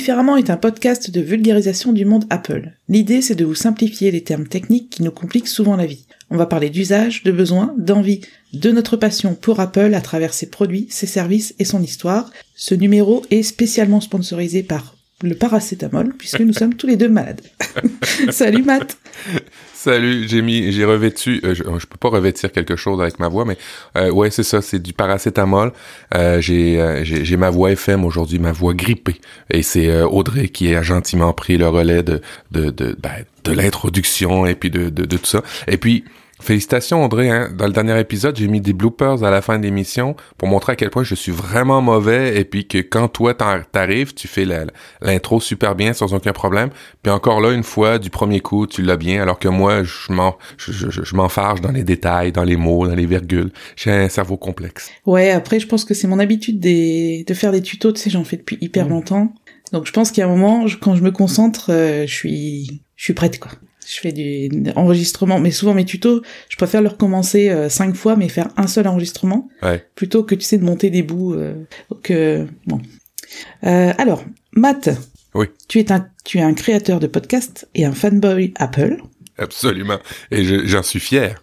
Différemment est un podcast de vulgarisation du monde Apple. L'idée c'est de vous simplifier les termes techniques qui nous compliquent souvent la vie. On va parler d'usage, de besoins, d'envie, de notre passion pour Apple à travers ses produits, ses services et son histoire. Ce numéro est spécialement sponsorisé par le paracétamol puisque nous sommes tous les deux malades. Salut Matt. Salut, j'ai mis, j'ai revêtu, euh, je, je, peux pas revêtir quelque chose avec ma voix, mais euh, ouais, c'est ça, c'est du paracétamol. Euh, j'ai, j'ai, ma voix FM aujourd'hui, ma voix grippée, et c'est Audrey qui a gentiment pris le relais de de de, ben, de l'introduction et puis de, de, de tout ça. Et puis Félicitations André, hein. dans le dernier épisode, j'ai mis des bloopers à la fin de l'émission pour montrer à quel point je suis vraiment mauvais et puis que quand toi t'arrives, tu fais l'intro super bien sans aucun problème. Puis encore là, une fois, du premier coup, tu l'as bien, alors que moi, je m'en je, je, m'enfarge dans les détails, dans les mots, dans les virgules. J'ai un cerveau complexe. Ouais, après, je pense que c'est mon habitude des, de faire des tutos, tu sais, j'en fais depuis hyper mmh. longtemps. Donc je pense a un moment, quand je me concentre, euh, je suis je suis prête quoi je fais du enregistrement, mais souvent mes tutos, je préfère le recommencer euh, cinq fois, mais faire un seul enregistrement, plutôt que tu sais de monter des bouts. Euh, donc euh, bon. alors, Matt, oui. tu es un tu es un créateur de podcast et un fanboy Apple. Absolument, et j'en suis fier.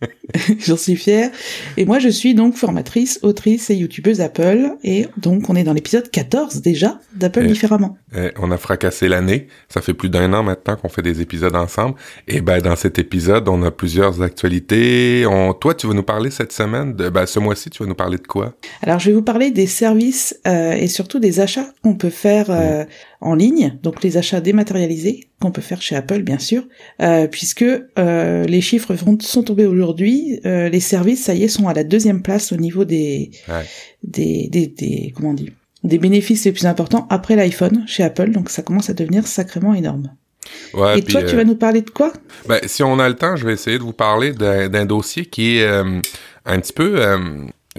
J'en suis fière. Et moi, je suis donc formatrice, autrice et youtubeuse Apple. Et donc, on est dans l'épisode 14 déjà d'Apple différemment. on a fracassé l'année. Ça fait plus d'un an maintenant qu'on fait des épisodes ensemble. Et ben, dans cet épisode, on a plusieurs actualités. On... Toi, tu vas nous parler cette semaine de, ben, ce mois-ci, tu vas nous parler de quoi? Alors, je vais vous parler des services euh, et surtout des achats qu'on peut faire euh, en ligne. Donc, les achats dématérialisés qu'on peut faire chez Apple, bien sûr, euh, puisque les chiffres sont tombés aujourd'hui, euh, les services, ça y est, sont à la deuxième place au niveau des, des, des, des, comment on dit, des bénéfices les plus importants après l'iPhone chez Apple. Donc ça commence à devenir sacrément énorme. Ouais, Et toi, tu vas euh, nous parler de quoi? Ben, Si on a le temps, je vais essayer de vous parler d'un dossier qui est euh, un petit peu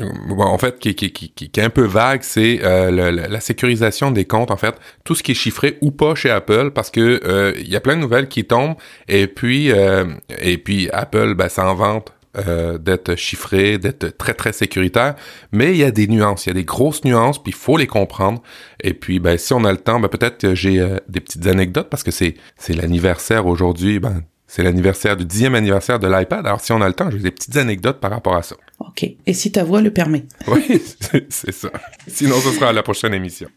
en fait, qui, est un peu vague, c'est euh, la sécurisation des comptes, en fait, tout ce qui est chiffré ou pas chez Apple, parce que euh, il y a plein de nouvelles qui tombent, et puis euh, et puis Apple, ben, s'en vante d'être chiffré, d'être très très sécuritaire, mais il y a des nuances, il y a des grosses nuances, puis il faut les comprendre. Et puis, ben, si on a le temps, ben, peut-être que j'ai des petites anecdotes parce que c'est c'est l'anniversaire aujourd'hui, ben, c'est l'anniversaire du dixième anniversaire de l'iPad. Alors, si on a le temps, j'ai des petites anecdotes par rapport à ça. OK. Et si ta voix le permet. Oui, c'est ça. Sinon, ce sera à la prochaine émission.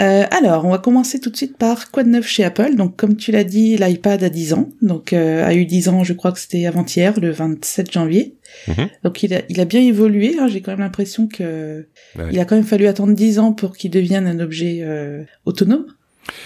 Euh, alors, on va commencer tout de suite par quoi de neuf chez Apple? Donc, comme tu l'as dit, l'iPad a 10 ans. Donc, euh, a eu 10 ans, je crois que c'était avant-hier, le 27 janvier. Mhm. Donc, il a, il a bien évolué. Hein. J'ai quand même l'impression que il a quand même fallu attendre 10 ans pour qu'il devienne un objet euh, autonome,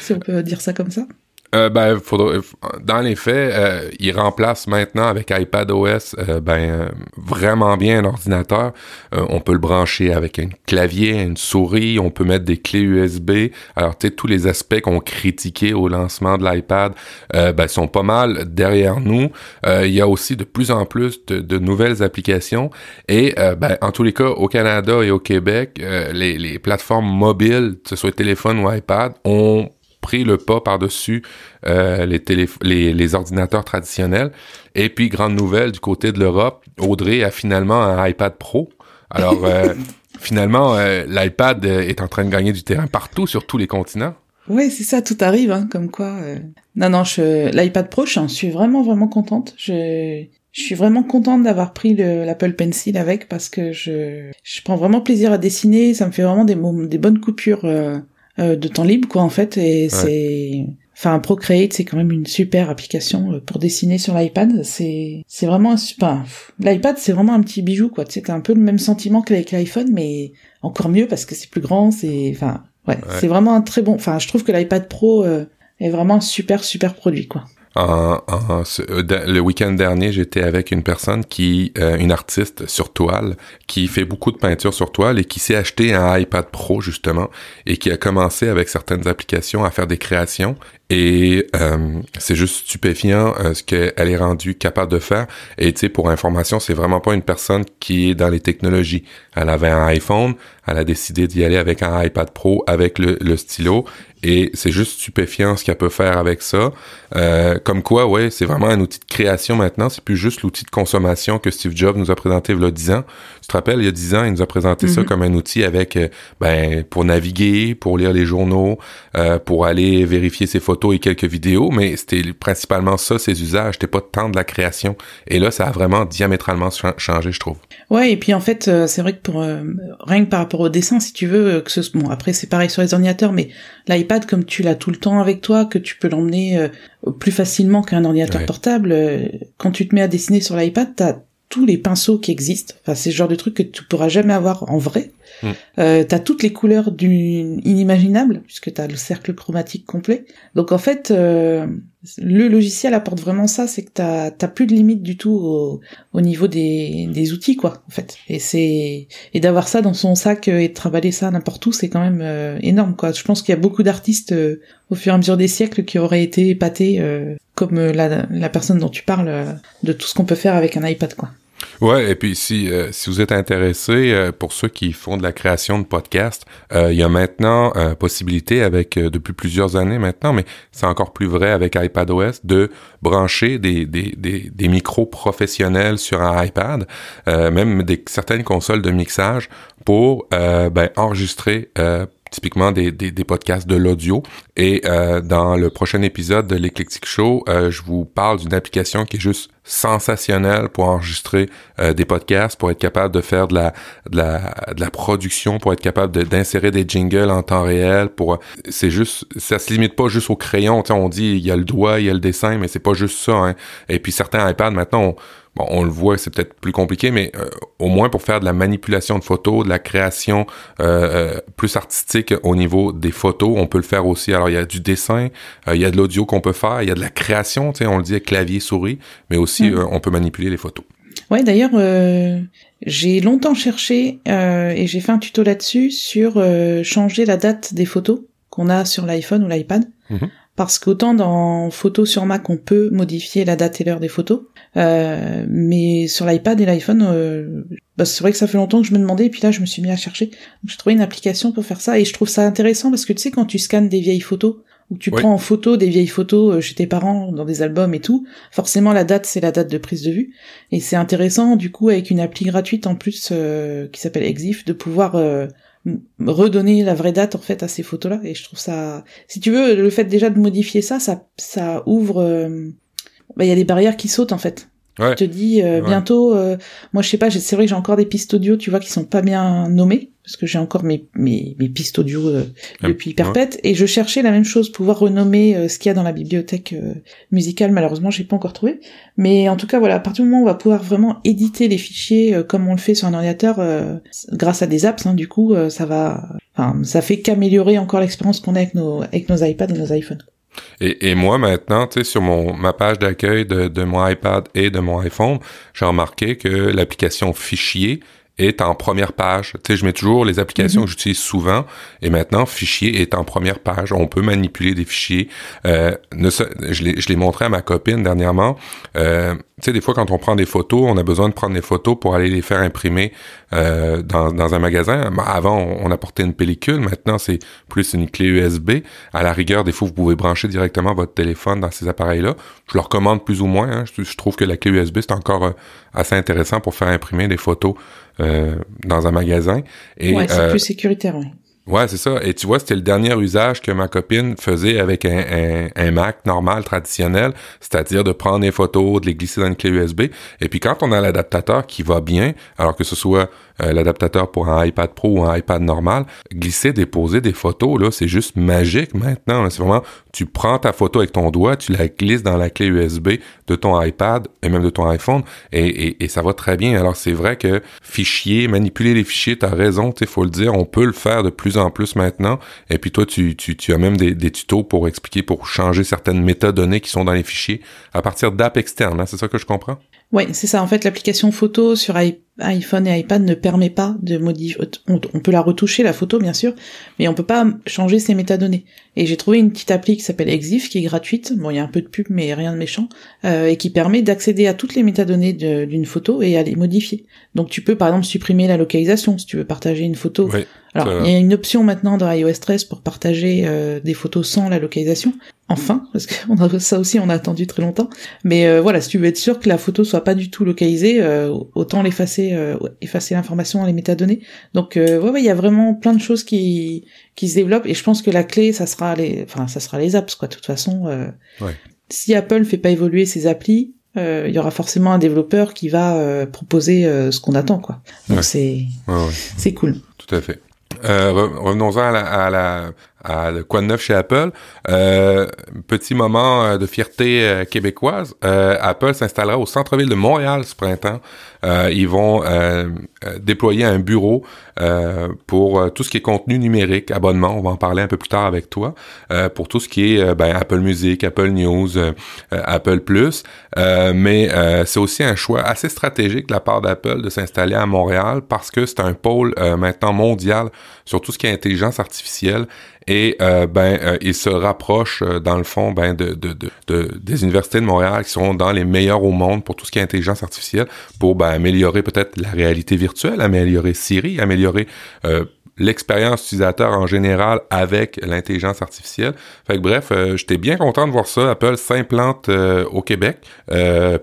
si on peut dire ça comme ça. Euh, ben, faudra, dans les faits, euh, il remplace maintenant avec iPadOS euh, ben vraiment bien un ordinateur. Euh, on peut le brancher avec un clavier, une souris, on peut mettre des clés USB. Alors, tu sais, tous les aspects qu'on critiquait au lancement de l'iPad ben, sont pas mal derrière nous. il y a aussi de plus en plus de, de nouvelles applications. Et ben, en tous les cas, au Canada et au Québec, les, les plateformes mobiles, que ce soit téléphone ou iPad, ont pris le pas par-dessus euh, les, les, les, ordinateurs traditionnels. Et puis, grande nouvelle du côté de l'Europe, Audrey a finalement un iPad Pro. Alors, euh, finalement, euh, l'iPad est en train de gagner du terrain partout sur tous les continents. Oui, c'est ça, tout arrive, hein, comme quoi. Non, non, je... l'iPad Pro, je suis vraiment, vraiment contente. Je, je suis vraiment contente d'avoir pris l'Apple Pencil avec parce que je, je prends vraiment plaisir à dessiner. Ça me fait vraiment des, des bonnes coupures euh, de temps libre quoi en fait et c'est enfin Procreate c'est quand même une super application euh, pour dessiner sur l'iPad. C'est c'est vraiment un super l'iPad c'est vraiment un petit bijou quoi. Sais un peu le même sentiment qu'avec l'iPhone mais encore mieux parce que c'est plus grand c'est enfin ouais, c'est vraiment un très bon enfin je trouve que l'iPad Pro euh, est vraiment un super super produit quoi euh, le week-end dernier, j'étais avec une personne qui, euh, une artiste sur toile, qui fait beaucoup de peinture sur toile et qui s'est acheté un iPad Pro justement et qui a commencé avec certaines applications à faire des créations et euh, c'est juste stupéfiant ce qu'elle est rendue capable de faire. Et tu sais, pour information, c'est vraiment pas une personne qui est dans les technologies. Elle avait un iPhone, elle a décidé d'y aller avec un iPad Pro avec le, le stylo et c'est juste stupéfiant ce qu'elle peut faire avec ça. Euh, comme quoi, ouais, c'est vraiment un outil de création maintenant, c'est plus juste l'outil de consommation que Steve Jobs nous a présenté il y a 10 ans. Tu te rappelles, il y a 10 ans, il nous a présenté ça mhm. comme un outil avec, euh, ben, pour naviguer, pour lire les journaux, euh, pour aller vérifier ses photos et quelques vidéos, mais c'était principalement ça, ses usages, c'était pas tant de la création. Et là, ça a vraiment diamétralement changé, je trouve. Ouais, et puis en fait, euh, c'est vrai que pour rien que par rapport au dessin, si tu veux, que ce bon après c'est pareil sur les ordinateurs, mais l'iPad comme tu l'as tout le temps avec toi, que tu peux l'emmener plus facilement qu'un ordinateur portable, quand tu te mets à dessiner sur l'iPad, t'as tous les pinceaux qui existent. Enfin, c'est le genre de truc que tu pourras jamais avoir en vrai. Mm. Euh, t'as toutes les couleurs du inimaginable puisque t'as le cercle chromatique complet. Donc en fait, euh, le logiciel apporte vraiment ça, c'est que t'as t'as plus de limite du tout au, au niveau des, des outils quoi. En fait, et c'est et d'avoir ça dans son sac euh, et de travailler ça n'importe où, c'est quand même euh, énorme quoi. Je pense qu'il y a beaucoup d'artistes euh, au fur et à mesure des siècles qui auraient été épatés comme la la personne dont tu parles de tout ce qu'on peut faire avec un iPad quoi. Ouais, et puis si euh, si vous êtes intéressé euh, pour ceux qui font de la création de podcasts, euh, il y a maintenant possibilité avec depuis plusieurs années maintenant, mais c'est encore plus vrai avec iPadOS de brancher des des des, des micros professionnels sur un iPad, même des certaines consoles de mixage pour ben, enregistrer typiquement des, des, des, podcasts de l'audio. Et euh, dans le prochain épisode de l'Eclectic Show, euh, je vous parle d'une application qui est juste sensationnelle pour enregistrer euh, des podcasts, pour être capable de faire de la, de la, de la production, pour être capable d'insérer des jingles en temps réel. Pour c'est juste, ça se limite pas juste au crayon. On dit il y a le doigt, il y a le dessin, mais c'est pas juste ça. Hein. Et puis certains iPads maintenant, Bon, on le voit, c'est peut-être plus compliqué, mais euh, au moins pour faire de la manipulation de photos, de la création euh, euh, plus artistique au niveau des photos, on peut le faire aussi. Alors, il y a du dessin, il y a de l'audio qu'on peut faire, il y a de la création, tu sais, on le dit avec clavier, souris, mais aussi mm. on peut manipuler les photos. Ouais, d'ailleurs, j'ai longtemps cherché et j'ai fait un tuto là-dessus sur changer la date des photos qu'on a sur l'iPhone ou l'iPad. Mm-hmm. Parce qu'autant dans Photos sur Mac, on peut modifier la date et l'heure des photos, euh, mais sur l'iPad et l'iPhone, euh, bah c'est vrai que ça fait longtemps que je me demandais, et puis là je me suis mis à chercher. J'ai trouvé une application pour faire ça, et je trouve ça intéressant parce que tu sais quand tu scannes des vieilles photos, ou tu prends en photo des vieilles photos euh, chez tes parents dans des albums et tout, forcément la date c'est la date de prise de vue, et c'est intéressant du coup avec une appli gratuite en plus qui s'appelle Exif de pouvoir redonner la vraie date en fait à ces photos là et je trouve ça si tu veux le fait déjà de modifier ça ça ça ouvre euh, bah il y a des barrières qui sautent en fait. Ouais. je te dis euh, bientôt euh, moi je sais pas c'est vrai que j'ai encore des pistes audio tu vois qui sont pas bien nommées parce que j'ai encore mes, mes, mes pistes audio euh, depuis perpète et je cherchais la même chose, pouvoir renommer euh, ce qu'il y a dans la bibliothèque euh, musicale. Malheureusement, j'ai pas encore trouvé. Mais en tout cas, voilà, à partir du moment où on va pouvoir vraiment éditer les fichiers comme on le fait sur un ordinateur, grâce à des apps, hein, du coup, ça va, enfin, ça fait qu'améliorer encore l'expérience qu'on a avec nos avec nos iPads et nos iPhones. Et, et, moi maintenant, tu sais, sur mon ma page d'accueil de, de mon iPad et de mon iPhone, j'ai remarqué que l'application Fichier est en première page. Tu sais, je mets toujours les applications mhm. que j'utilise souvent et maintenant fichier est en première page. On peut manipuler des fichiers. Euh, je l'ai montré à ma copine dernièrement. Euh, tu sais, des fois, quand on prend des photos, on a besoin de prendre des photos pour aller les faire imprimer euh, dans, dans, un magasin. Avant, on, apportait une pellicule. Maintenant, c'est plus une clé USB. À la rigueur, des fois, vous pouvez brancher directement votre téléphone dans ces appareils-là. Je le recommande plus ou moins. Hein. Je, trouve que la clé USB, c'est encore euh, assez intéressant pour faire imprimer des photos dans un magasin. Et, ouais, c'est plus sécuritaire, oui. Ouais, c'est ça. Et tu vois, c'était le dernier usage que ma copine faisait avec un, un, Mac normal, traditionnel, c'est-à-dire de prendre des photos, de les glisser dans une clé USB. Et puis quand on a l'adaptateur qui va bien, alors que ce soit euh, l'adaptateur pour un iPad Pro ou un iPad normal, glisser, déposer des photos, là, c'est juste magique maintenant. C'est vraiment, tu prends ta photo avec ton doigt, tu la glisses dans la clé USB de ton iPad et même de ton iPhone, et, et, ça va très bien. Alors c'est vrai que fichier, manipuler les fichiers, t'as raison, il faut le dire, on peut le faire de plus en plus maintenant. Et puis toi, tu, tu, as même des, des, tutos pour expliquer, pour changer certaines métadonnées qui sont dans les fichiers à partir d'apps externes. Hein, c'est ça que je comprends? Oui, c'est ça. En fait, l'application photo sur iPhone et iPad ne permet pas de modifier. On, peut la retoucher la photo, bien sûr, mais on peut pas changer ses métadonnées. Et j'ai trouvé une petite appli qui s'appelle Exif, qui est gratuite. Bon, il y a un peu de pub, mais rien de méchant, euh, et qui permet d'accéder à toutes les métadonnées d'une photo et à les modifier. Donc, tu peux par exemple supprimer la localisation si tu veux partager une photo. Alors, il y a une option maintenant dans iOS 13 pour partager euh, des photos sans la localisation. Enfin, parce que a, ça aussi, on a attendu très longtemps. Mais euh, voilà, si tu veux être sûr que la photo soit pas du tout localisée, euh, autant l'effacer, effacer l'information dans les métadonnées. Donc, ouais, ouais, il y a vraiment plein de choses qui qui se développent. Et je pense que la clé, ça sera les, enfin, ça sera les apps, quoi. De toute façon, ouais. si Apple fait pas évoluer ses applis, il y aura forcément un développeur qui va proposer ce qu'on attend, quoi. Donc c'est c'est cool. Tout à fait. Euh, revenons-en à la, à la, à quoi de neuf chez Apple. Euh, petit moment euh, de fierté euh, québécoise. Euh, Apple s'installera au centre-ville de Montréal ce printemps. ils vont déployer un bureau pour tout ce qui est contenu numérique, abonnement. On va en parler un peu plus tard avec toi. pour tout ce qui est ben, Apple Music, Apple News, Apple Plus. mais c'est aussi un choix assez stratégique de la part d'Apple de s'installer à Montréal parce que c'est un pôle maintenant mondial sur tout ce qui est intelligence artificielle et euh, ben euh, il se rapproche euh, dans le fond ben de, de, de, des universités de Montréal qui sont dans les meilleurs au monde pour tout ce qui est intelligence artificielle pour ben, améliorer peut-être la réalité virtuelle, améliorer Siri, améliorer l'expérience utilisateur en général avec l'intelligence artificielle. Fait que bref, j'étais bien content de voir ça. Apple s'implante au Québec.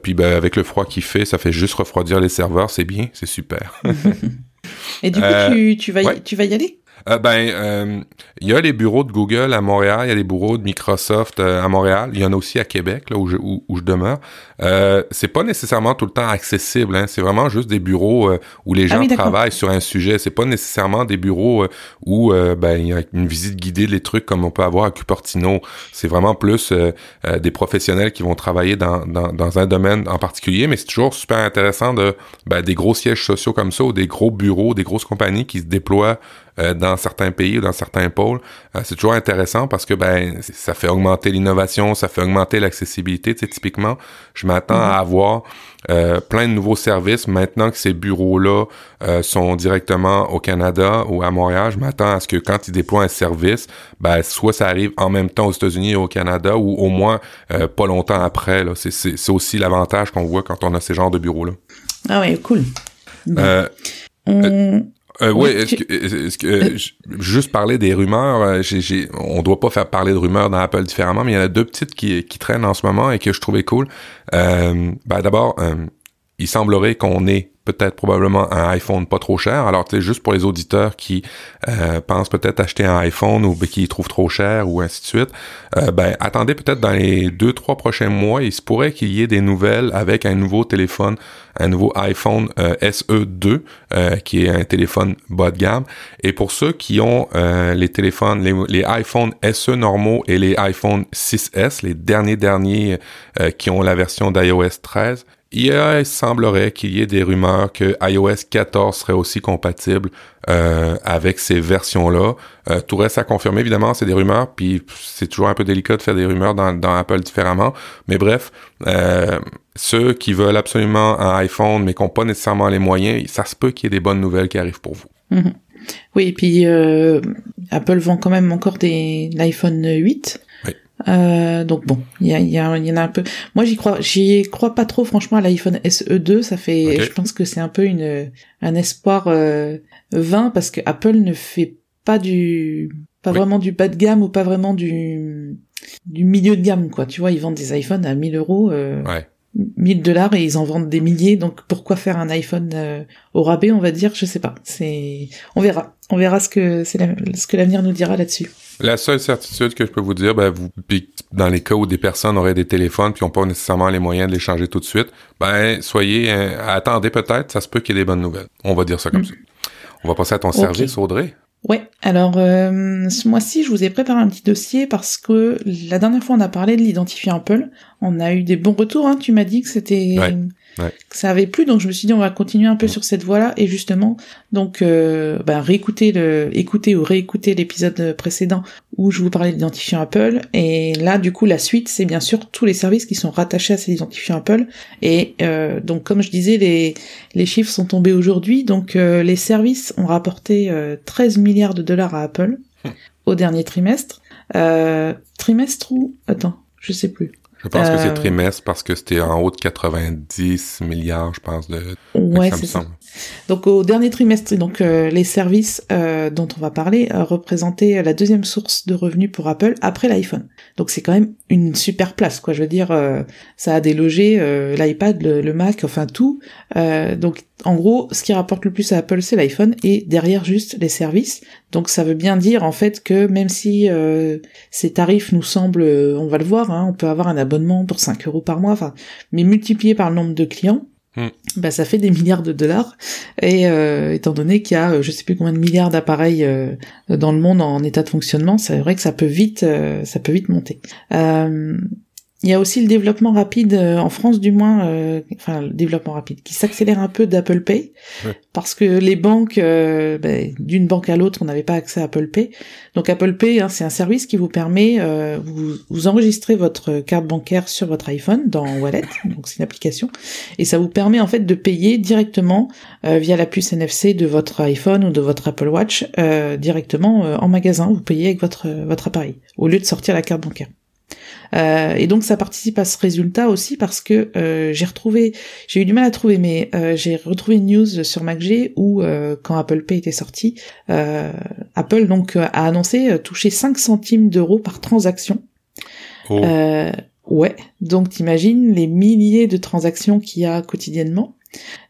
puis ben, avec le froid qu'il fait, ça fait juste refroidir les serveurs. C'est bien, c'est super. Et du coup, tu, tu, vas y, tu vas y aller? Euh, ben, euh, il y a les bureaux de Google à Montréal, il y a les bureaux de Microsoft euh, à Montréal, il y en a aussi à Québec, là où je, où, je demeure. Euh, c'est pas nécessairement tout le temps accessible, hein, c'est vraiment juste des bureaux où les ah gens travaillent sur un sujet. C'est pas nécessairement des bureaux où ben il y a une visite guidée les trucs comme on peut avoir à Cupertino. C'est vraiment plus des professionnels qui vont travailler dans, dans, dans, un domaine en particulier, mais c'est toujours super intéressant de ben, des gros sièges sociaux comme ça ou des gros bureaux, des grosses compagnies qui se déploient euh, dans certains pays ou dans certains pôles. Euh, c'est toujours intéressant parce que ben ça fait augmenter l'innovation, ça fait augmenter l'accessibilité. Tu sais, typiquement, je m'attends à mhm. avoir euh, plein de nouveaux services maintenant que ces bureaux-là sont directement au Canada ou à Montréal. Je m'attends à ce que quand ils déploient un service, ben soit ça arrive en même temps aux États-Unis et au Canada ou au moins pas longtemps après. C'est, aussi l'avantage qu'on voit quand on a ces genres de bureaux-là. Ah ouais, cool. on... Euh, oui, est-ce que, est-ce que euh, juste parler des rumeurs, euh, j'ai, j'ai, on doit pas faire parler de rumeurs dans Apple différemment, mais il y en a deux petites qui, qui traînent en ce moment et que je trouvais cool. Euh, ben d'abord, il semblerait qu'on ait peut-être probablement un iPhone pas trop cher. Alors, tu sais, juste pour les auditeurs qui euh, pensent peut-être acheter un iPhone ou ben, qui trouvent trop cher ou ainsi de suite, euh, ben attendez peut-être dans les deux trois prochains mois, il se pourrait qu'il y ait des nouvelles avec un nouveau téléphone, un nouveau iPhone euh, SE2 qui est un téléphone bas de gamme. Et pour ceux qui ont les téléphones, les, les iPhones SE normaux et les iPhone 6S, les derniers derniers qui ont la version d'iOS 13, il semblerait qu'il y ait des rumeurs que iOS 14 serait aussi compatible euh, avec ces versions-là. Euh, tout reste à confirmer, évidemment, c'est des rumeurs, puis c'est toujours un peu délicat de faire des rumeurs dans, Apple différemment. Mais bref, euh, ceux qui veulent absolument un iPhone, mais qui n'ont pas nécessairement les moyens, ça se peut qu'il y ait des bonnes nouvelles qui arrivent pour vous. Mhm. Oui, et puis Apple vend quand même encore des l'iPhone 8. Euh, donc bon, il y, a, y, a, y en a un peu. Moi, j'y crois, j'y crois pas trop franchement à l'iPhone SE2. Ça fait, je pense que c'est un peu une un espoir euh, vain parce que Apple ne fait pas du, pas vraiment du bas de gamme ou pas vraiment du du milieu de gamme quoi. Tu vois, ils vendent des iPhones à 1000 euros. Euh, ouais. 1000 dollars et ils en vendent des milliers, donc pourquoi faire un iPhone euh, au rabais, on va dire, je sais pas. C'est, on verra, on verra ce que c'est ce que l'avenir nous dira là-dessus. La seule certitude que je peux vous dire, ben vous, dans les cas où des personnes auraient des téléphones puis n'ont pas nécessairement les moyens de les changer tout de suite, ben soyez, euh, attendez peut-être, ça se peut qu'il y ait des bonnes nouvelles. On va dire ça comme mm. ça. On va passer à ton service, Audrey. Ouais, alors euh, ce mois-ci, je vous ai préparé un petit dossier parce que la dernière fois, on a parlé de l'identifiant Apple. On a eu des bons retours. Hein. Tu m'as dit que c'était que ça avait plu, donc je me suis dit on va continuer un peu sur cette voie-là. Et justement donc euh, bah, réécouter le, écouter ou réécouter l'épisode précédent où je vous parlais de l'identifiant Apple. Et là du coup la suite c'est bien sûr tous les services qui sont rattachés à cet identifiant Apple. Et euh, donc comme je disais les les chiffres sont tombés aujourd'hui. Donc euh, les services ont rapporté 13 milliards de dollars à Apple hum. au dernier trimestre. Trimestre ou attends je sais plus Je pense que c'est Euh, trimestre parce que c'était en haut de 90 milliards, je pense, de... Ouais, c'est ça. Donc au dernier trimestre, donc euh, les services euh, dont on va parler euh, représentaient la deuxième source de revenus pour Apple après l'iPhone. Donc c'est quand même une super place, quoi. Je veux dire, euh, ça a délogé l'iPad, le, Mac, enfin tout. Donc en gros, ce qui rapporte le plus à Apple, c'est l'iPhone et derrière juste les services. Donc ça veut bien dire en fait que même si ces tarifs nous semblent, on va le voir, hein, on peut avoir un abonnement pour 5 euros par mois, enfin, mais multiplié par le nombre de clients. Hmm. Bah, ça fait des milliards de dollars et euh, étant donné qu'il y a euh, je sais plus combien de milliards d'appareils euh, dans le monde en état de fonctionnement, c'est vrai que ça peut vite ça peut vite monter. Il y a aussi le développement rapide euh, en France du moins, euh, enfin le développement rapide qui s'accélère un peu d'Apple Pay Ouais. parce que les banques, euh, ben, d'une banque à l'autre, on n'avait pas accès à Apple Pay. Donc Apple Pay, hein, c'est un service qui vous permet, euh, vous, vous enregistrez votre carte bancaire sur votre iPhone dans Wallet, donc c'est une application, et ça vous permet en fait de payer directement euh, via la puce NFC de votre iPhone ou de votre Apple Watch euh, directement euh, en magasin. Vous payez avec votre votre appareil au lieu de sortir la carte bancaire. Euh, et donc ça participe à ce résultat aussi parce que euh, j'ai retrouvé, j'ai eu du mal à trouver, mais euh, j'ai retrouvé une news sur MacG où euh, quand Apple Pay était sorti, euh, Apple donc a annoncé toucher 5 centimes d'euros par transaction. Oh. Euh, ouais, donc t'imagines les milliers de transactions qu'il y a quotidiennement.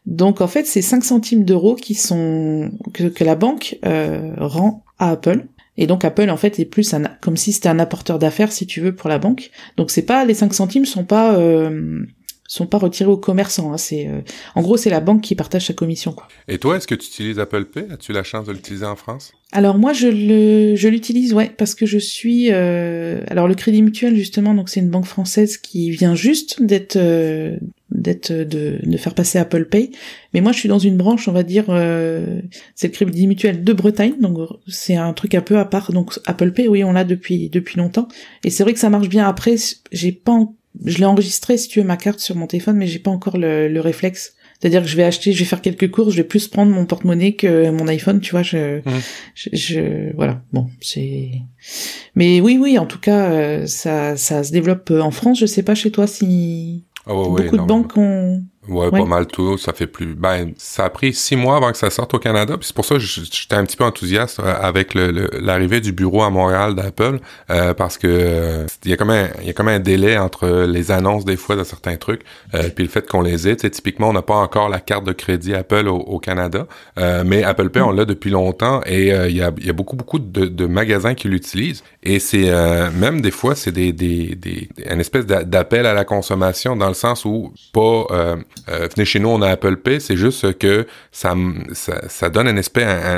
Donc en fait, c'est 5 centimes d'euros qui sont que, que la banque euh, rend à Apple. Et donc Apple en fait est plus un, comme si c'était un apporteur d'affaires si tu veux pour la banque. Donc c'est pas les 5 centimes sont pas euh, sont pas retirés aux commerçants. Hein, c'est euh, en gros c'est la banque qui partage sa commission quoi. Et toi, est-ce que tu utilises Apple Pay? As-tu la chance de l'utiliser en France? Alors moi je le je l'utilise ouais parce que je suis euh, alors le Crédit Mutuel justement donc c'est une banque française qui vient juste d'être euh, d'être de, de faire passer Apple Pay mais moi je suis dans une branche on va dire euh, c'est le Crédit Mutuel de Bretagne donc c'est un truc un peu à part donc Apple Pay oui on l'a depuis depuis longtemps et c'est vrai que ça marche bien après j'ai pas en- je l'ai enregistré si tu veux ma carte sur mon téléphone mais j'ai pas encore le, le réflexe c'est-à-dire que je vais acheter, je vais faire quelques courses, je vais plus prendre mon porte-monnaie que mon iPhone, tu vois, je, Mhm. je, je- voilà, bon, c'est, mais oui, oui, en tout cas, euh, ça, ça se développe en France. Je sais pas chez toi si Ah ouais, ouais, beaucoup de banques ont. Ouais, Ouais. pas mal tout. Ça fait plus. Ben, ça a pris six mois avant que ça sorte au Canada. Puis c'est pour ça que j'étais un petit peu enthousiaste euh, avec le- le- l'arrivée du bureau à Montréal d'Apple, euh, parce que euh, il y a comme un il y a comme un délai entre les annonces des fois de certains trucs, euh, puis le fait qu'on les ait. Typiquement, on n'a pas encore la carte de crédit Apple au, au Canada, euh, mais Apple Pay on l'a depuis longtemps et il y a il y a beaucoup beaucoup de, de magasins qui l'utilisent. Et c'est euh, même des fois c'est des des des une espèce d'a- d'appel à la consommation dans le sens où pas euh, venez chez nous, on a Apple Pay, c'est juste que ça, ça, ça donne un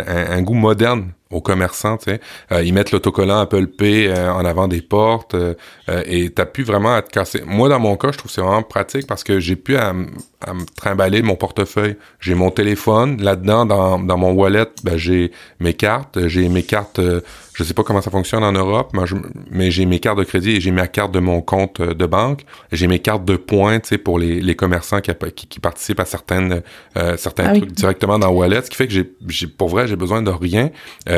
un- un goût moderne aux commerçants, tu sais. Euh, ils mettent l'autocollant Apple Pay euh, en avant des portes euh, euh, et t'as plus vraiment à te casser. Moi, dans mon cas, je trouve que c'est vraiment pratique parce que j'ai plus à, à me trimballer mon portefeuille. J'ai mon téléphone, là-dedans, dans, dans mon wallet, ben, j'ai mes cartes, j'ai mes cartes, euh, je sais pas comment ça fonctionne en Europe, mais, je- mais j'ai mes cartes de crédit et j'ai ma carte de mon compte euh, de banque. J'ai mes cartes de points, tu sais, pour les, les commerçants qui, qui, qui participent à certaines, euh, certains Ah oui. trucs directement dans Wallet, ce qui fait que j'ai, j'ai pour vrai, j'ai besoin de rien. Euh,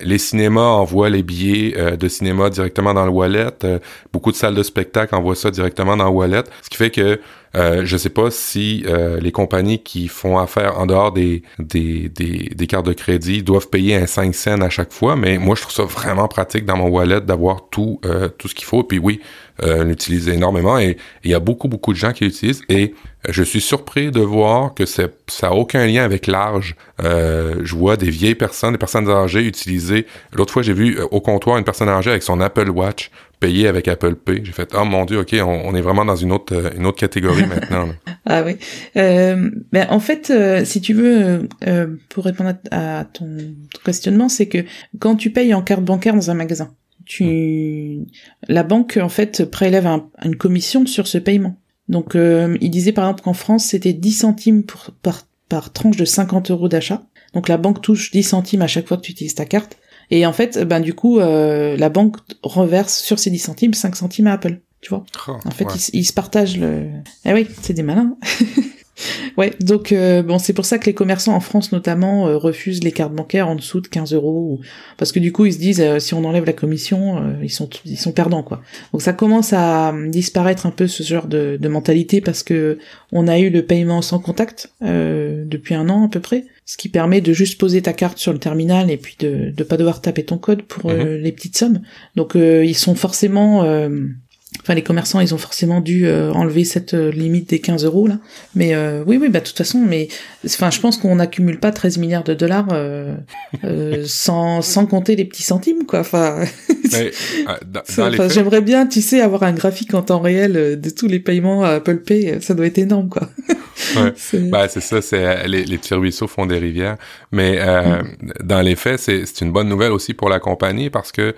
les cinémas envoient les billets euh, de cinéma directement dans le Wallet. Euh, beaucoup de salles de spectacle envoient ça directement dans le Wallet, ce qui fait que euh, je sais pas si euh, les compagnies qui font affaire en dehors des, des, des, cartes de crédit doivent payer un 5 cents à chaque fois, mais moi je trouve ça vraiment pratique dans mon wallet d'avoir tout euh, tout ce qu'il faut. Puis oui, euh, l'utiliser énormément et il y a beaucoup beaucoup de gens qui l'utilisent et je suis surpris de voir que ça a aucun lien avec l'âge. Je vois des vieilles personnes, des personnes âgées utiliser. L'autre fois j'ai vu au comptoir une personne âgée avec son Apple Watch avec Apple Pay. J'ai fait oh mon dieu, ok, on, on est vraiment dans une autre euh, une autre catégorie maintenant. là. Ah oui. Euh, ben en fait, euh, si tu veux, euh, pour répondre à, à ton, ton questionnement, c'est que quand tu payes en carte bancaire dans un magasin, tu, la banque en fait prélève un- une commission sur ce paiement. Donc, il disait par exemple qu'en France, c'était 10 centimes pour, par, par tranche de 50 euros d'achat. Donc, la banque touche 10 centimes à chaque fois que tu utilises ta carte. Et en fait, ben du coup, euh, la banque reverse sur ces 10 centimes 5 centimes à Apple. Tu vois Oh, En fait, ouais. ils, ils se partagent le. Eh oui, c'est des malins. Ouais, donc euh, bon, c'est pour ça que les commerçants en France notamment euh, refusent les cartes bancaires en dessous de 15 euros, parce que du coup ils se disent euh, si on enlève la commission, ils sont ils sont perdants quoi. Donc ça commence à disparaître un peu ce genre de, de mentalité parce que on a eu le paiement sans contact depuis un an à peu près, ce qui permet de juste poser ta carte sur le terminal et puis de de pas devoir taper ton code pour mhm. les petites sommes. Donc ils sont forcément Enfin, les commerçants, ils ont forcément dû euh, enlever cette euh, limite des 15 euros là. Mais euh, oui, oui, bah de toute façon, mais enfin, je pense qu'on n'accumule pas 13 milliards de dollars sans sans compter les petits centimes, quoi. Enfin, j'aimerais bien, tu sais, avoir un graphique en temps réel de tous les paiements à Apple Pay. Ça doit être énorme, quoi. ouais. c'est bah, ça, c'est les, les petits ruisseaux font des rivières. Mais mm. dans les faits, c'est c'est une bonne nouvelle aussi pour la compagnie parce que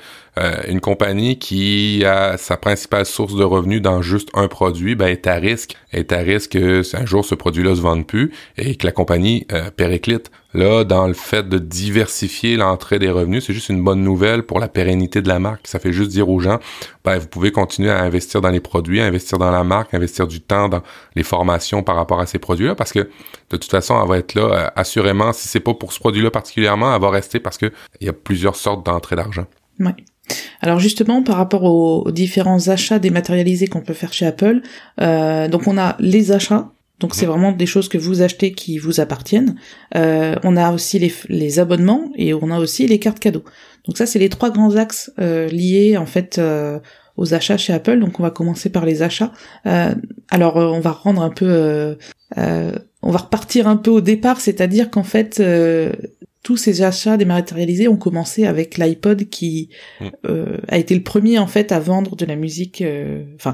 une compagnie qui a sa principale source de revenus dans juste un produit, ben, est à risque, est à risque que un jour ce produit-là se vende plus et que la compagnie euh, périclite. Là, dans le fait de diversifier l'entrée des revenus, c'est juste une bonne nouvelle pour la pérennité de la marque. Ça fait juste dire aux gens, ben, vous pouvez continuer à investir dans les produits, investir dans la marque, investir du temps dans les formations par rapport à ces produits-là, parce que de toute façon, elle va être là, euh, assurément, si c'est pas pour ce produit-là particulièrement, elle va rester parce que il y a plusieurs sortes d'entrées d'argent. Ouais. Alors justement, par rapport aux, différents achats dématérialisés qu'on peut faire chez Apple, euh, donc on a les achats, donc c'est vraiment des choses que vous achetez qui vous appartiennent. Euh, on a aussi les, abonnements et on a aussi les cartes cadeaux. Donc ça, c'est les trois grands axes euh, liés en fait aux achats chez Apple. Donc on va commencer par les achats. alors on va rendre un peu, on va repartir un peu au départ, c'est-à-dire qu'en fait tous ces achats dématérialisés ont commencé avec l'iPod qui mm. euh, a été le premier en fait à vendre de la musique. Euh, enfin,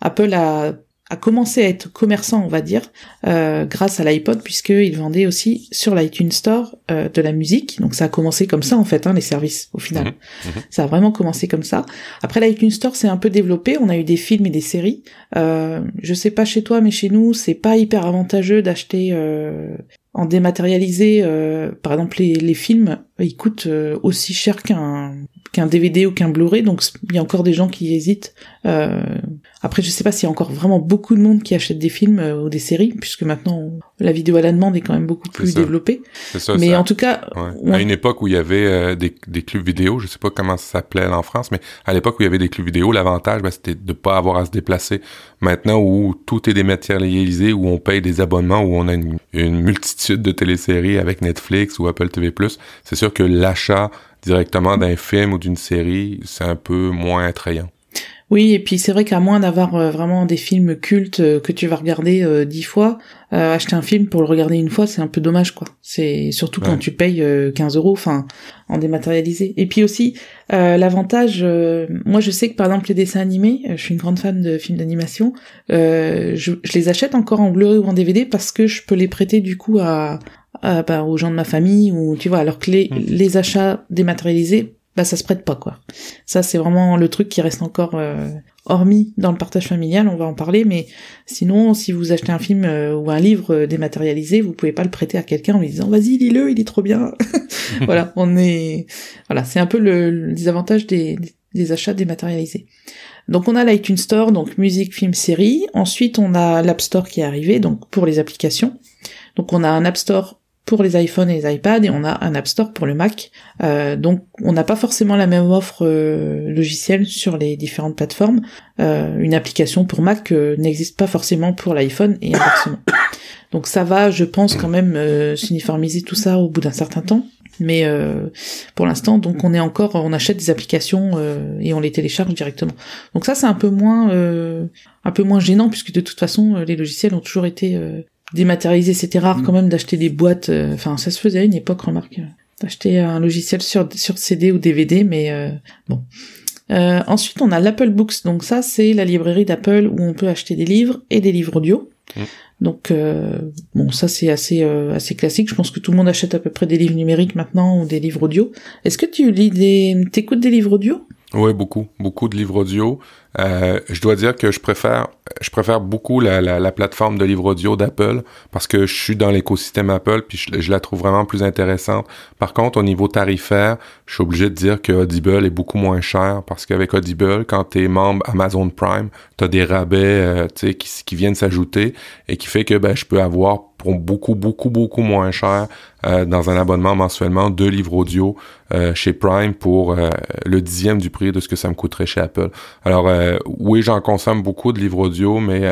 Apple a a commencé à être commerçant, on va dire, euh, grâce à l'iPod, puisqu'il vendait aussi sur l'iTunes Store euh, de la musique. Donc ça a commencé comme ça, en fait, hein, les services, au final. Mhm. Mhm. Ça a vraiment commencé comme ça. Après, l'iTunes Store s'est un peu développé. On a eu des films et des séries. Euh, je sais pas chez toi, mais chez nous, c'est pas hyper avantageux d'acheter euh, en dématérialisé. Euh, par exemple, les, les films, ils coûtent aussi cher qu'un qu'un DVD ou qu'un Blu-ray, donc il y a encore des gens qui hésitent. Euh, après, je sais pas s'il y a encore vraiment beaucoup de monde qui achète des films euh, ou des séries, puisque maintenant la vidéo à la demande est quand même beaucoup plus développée. Ça, mais en tout cas, à une époque où il y avait euh, des, des, clubs vidéo, je sais pas comment ça s'appelait en France, mais à l'époque où il y avait des clubs vidéo, l'avantage ben, c'était de pas avoir à se déplacer. Maintenant où tout est dématérialisé, où on paye des abonnements, où on a une, une multitude de téléséries avec Netflix ou Apple TV+, c'est sûr que l'achat directement d'un film ou d'une série, c'est un peu moins attrayant. Oui, et puis c'est vrai qu'à moins d'avoir euh, vraiment des films cultes euh, que tu vas regarder euh, dix fois, acheter un film pour le regarder une fois, c'est un peu dommage, quoi. C'est surtout quand tu payes 15 euros, enfin, en dématérialisé. Et puis aussi, l'avantage, moi je sais que par exemple les dessins animés, je suis une grande fan de films d'animation, je, je, les achète encore en Blu-ray ou en DVD parce que je peux les prêter du coup à, bah, aux gens de ma famille ou tu vois alors que les, mm. les achats dématérialisés bah ça se prête pas quoi. Ça c'est vraiment le truc qui reste encore euh, hormis dans le partage familial on va en parler mais sinon si vous achetez un film euh, ou un livre dématérialisé vous pouvez pas le prêter à quelqu'un en lui disant vas-y lis-le il est trop bien. Voilà on est voilà c'est un peu le, le désavantage des, des achats dématérialisés. Donc on a l'iTunes Store donc musique film série. Ensuite on a l'App Store qui est arrivé donc pour les applications. Donc on a un App Store pour les iPhones et les iPads et on a un App Store pour le Mac. Euh, donc on n'a pas forcément la même offre euh, logicielle sur les différentes plateformes. Euh, une application pour Mac n'existe pas forcément pour l'iPhone et inversement. Donc ça va, je pense quand même s'uniformiser tout ça au bout d'un certain temps. Mais pour l'instant, donc on est encore, on achète des applications et on les télécharge directement. Donc ça c'est un peu moins, un peu moins gênant puisque de toute façon les logiciels ont toujours été dématérialisé, c'était rare mm. quand même d'acheter des boîtes. Euh, enfin, ça se faisait à une époque, remarque, d'acheter un logiciel sur sur CD ou DVD, mais euh, bon. Euh, ensuite, on a l'Apple Books. Donc ça, c'est la librairie d'Apple où on peut acheter des livres et des livres audio. Mm. Donc bon, ça c'est assez assez classique. Je pense que tout le monde achète à peu près des livres numériques maintenant ou des livres audio. Est-ce que tu lis des, t'écoutes des livres audio? Oui, beaucoup, beaucoup de livres audio. Euh, je dois dire que je préfère, je préfère beaucoup la, la, la plateforme de livres audio d'Apple parce que je suis dans l'écosystème Apple puis je, je, la trouve vraiment plus intéressante. Par contre, au niveau tarifaire, je suis obligé de dire que Audible est beaucoup moins cher parce qu'avec Audible, quand tu es membre Amazon Prime, tu as des rabais euh, qui, qui viennent s'ajouter et qui fait que ben, je peux avoir pour beaucoup, beaucoup, beaucoup moins cher euh, dans un abonnement mensuellement deux livres audio euh, chez Prime pour le dixième du prix de ce que ça me coûterait chez Apple. Alors euh, oui, j'en consomme beaucoup de livres audio, mais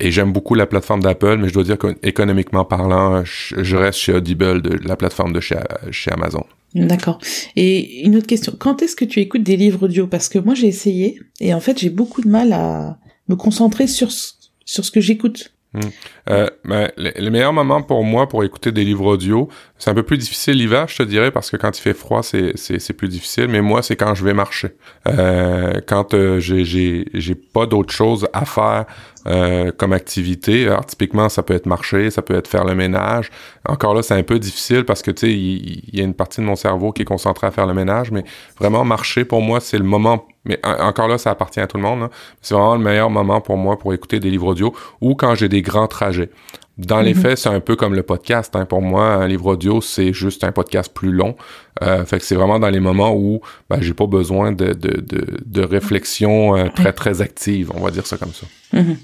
et j'aime beaucoup la plateforme d'Apple, mais je dois dire qu'économiquement parlant, je, reste chez Audible, de la plateforme de chez, chez Amazon. D'accord. Et une autre question, quand est-ce que tu écoutes des livres audio? Parce que moi j'ai essayé et en fait j'ai beaucoup de mal à me concentrer sur sur ce que j'écoute. Hmm. Euh, ben, le, meilleur moment pour moi pour écouter des livres audio, c'est un peu plus difficile l'hiver, je te dirais, parce que quand il fait froid, c'est, plus difficile. Mais moi, c'est quand je vais marcher. Euh, quand euh, j'ai pas d'autre chose à faire euh, comme activité. Alors, typiquement, ça peut être marcher, ça peut être faire le ménage. Encore là, c'est un peu difficile parce que, tu sais, il, y, a une partie de mon cerveau qui est concentrée à faire le ménage, mais vraiment, marcher, pour moi, c'est le moment... Mais encore là, ça appartient à tout le monde. C'est vraiment le meilleur moment pour moi pour écouter des livres audio ou quand j'ai des grands trajets. Dans les mhm. faits, c'est un peu comme le podcast. Hein. Pour moi, un livre audio, c'est juste un podcast plus long. Euh, fait que c'est vraiment dans les moments où ben, j'ai pas besoin de, de, de, de réflexion euh, très, très active. On va dire ça comme ça. Mhm.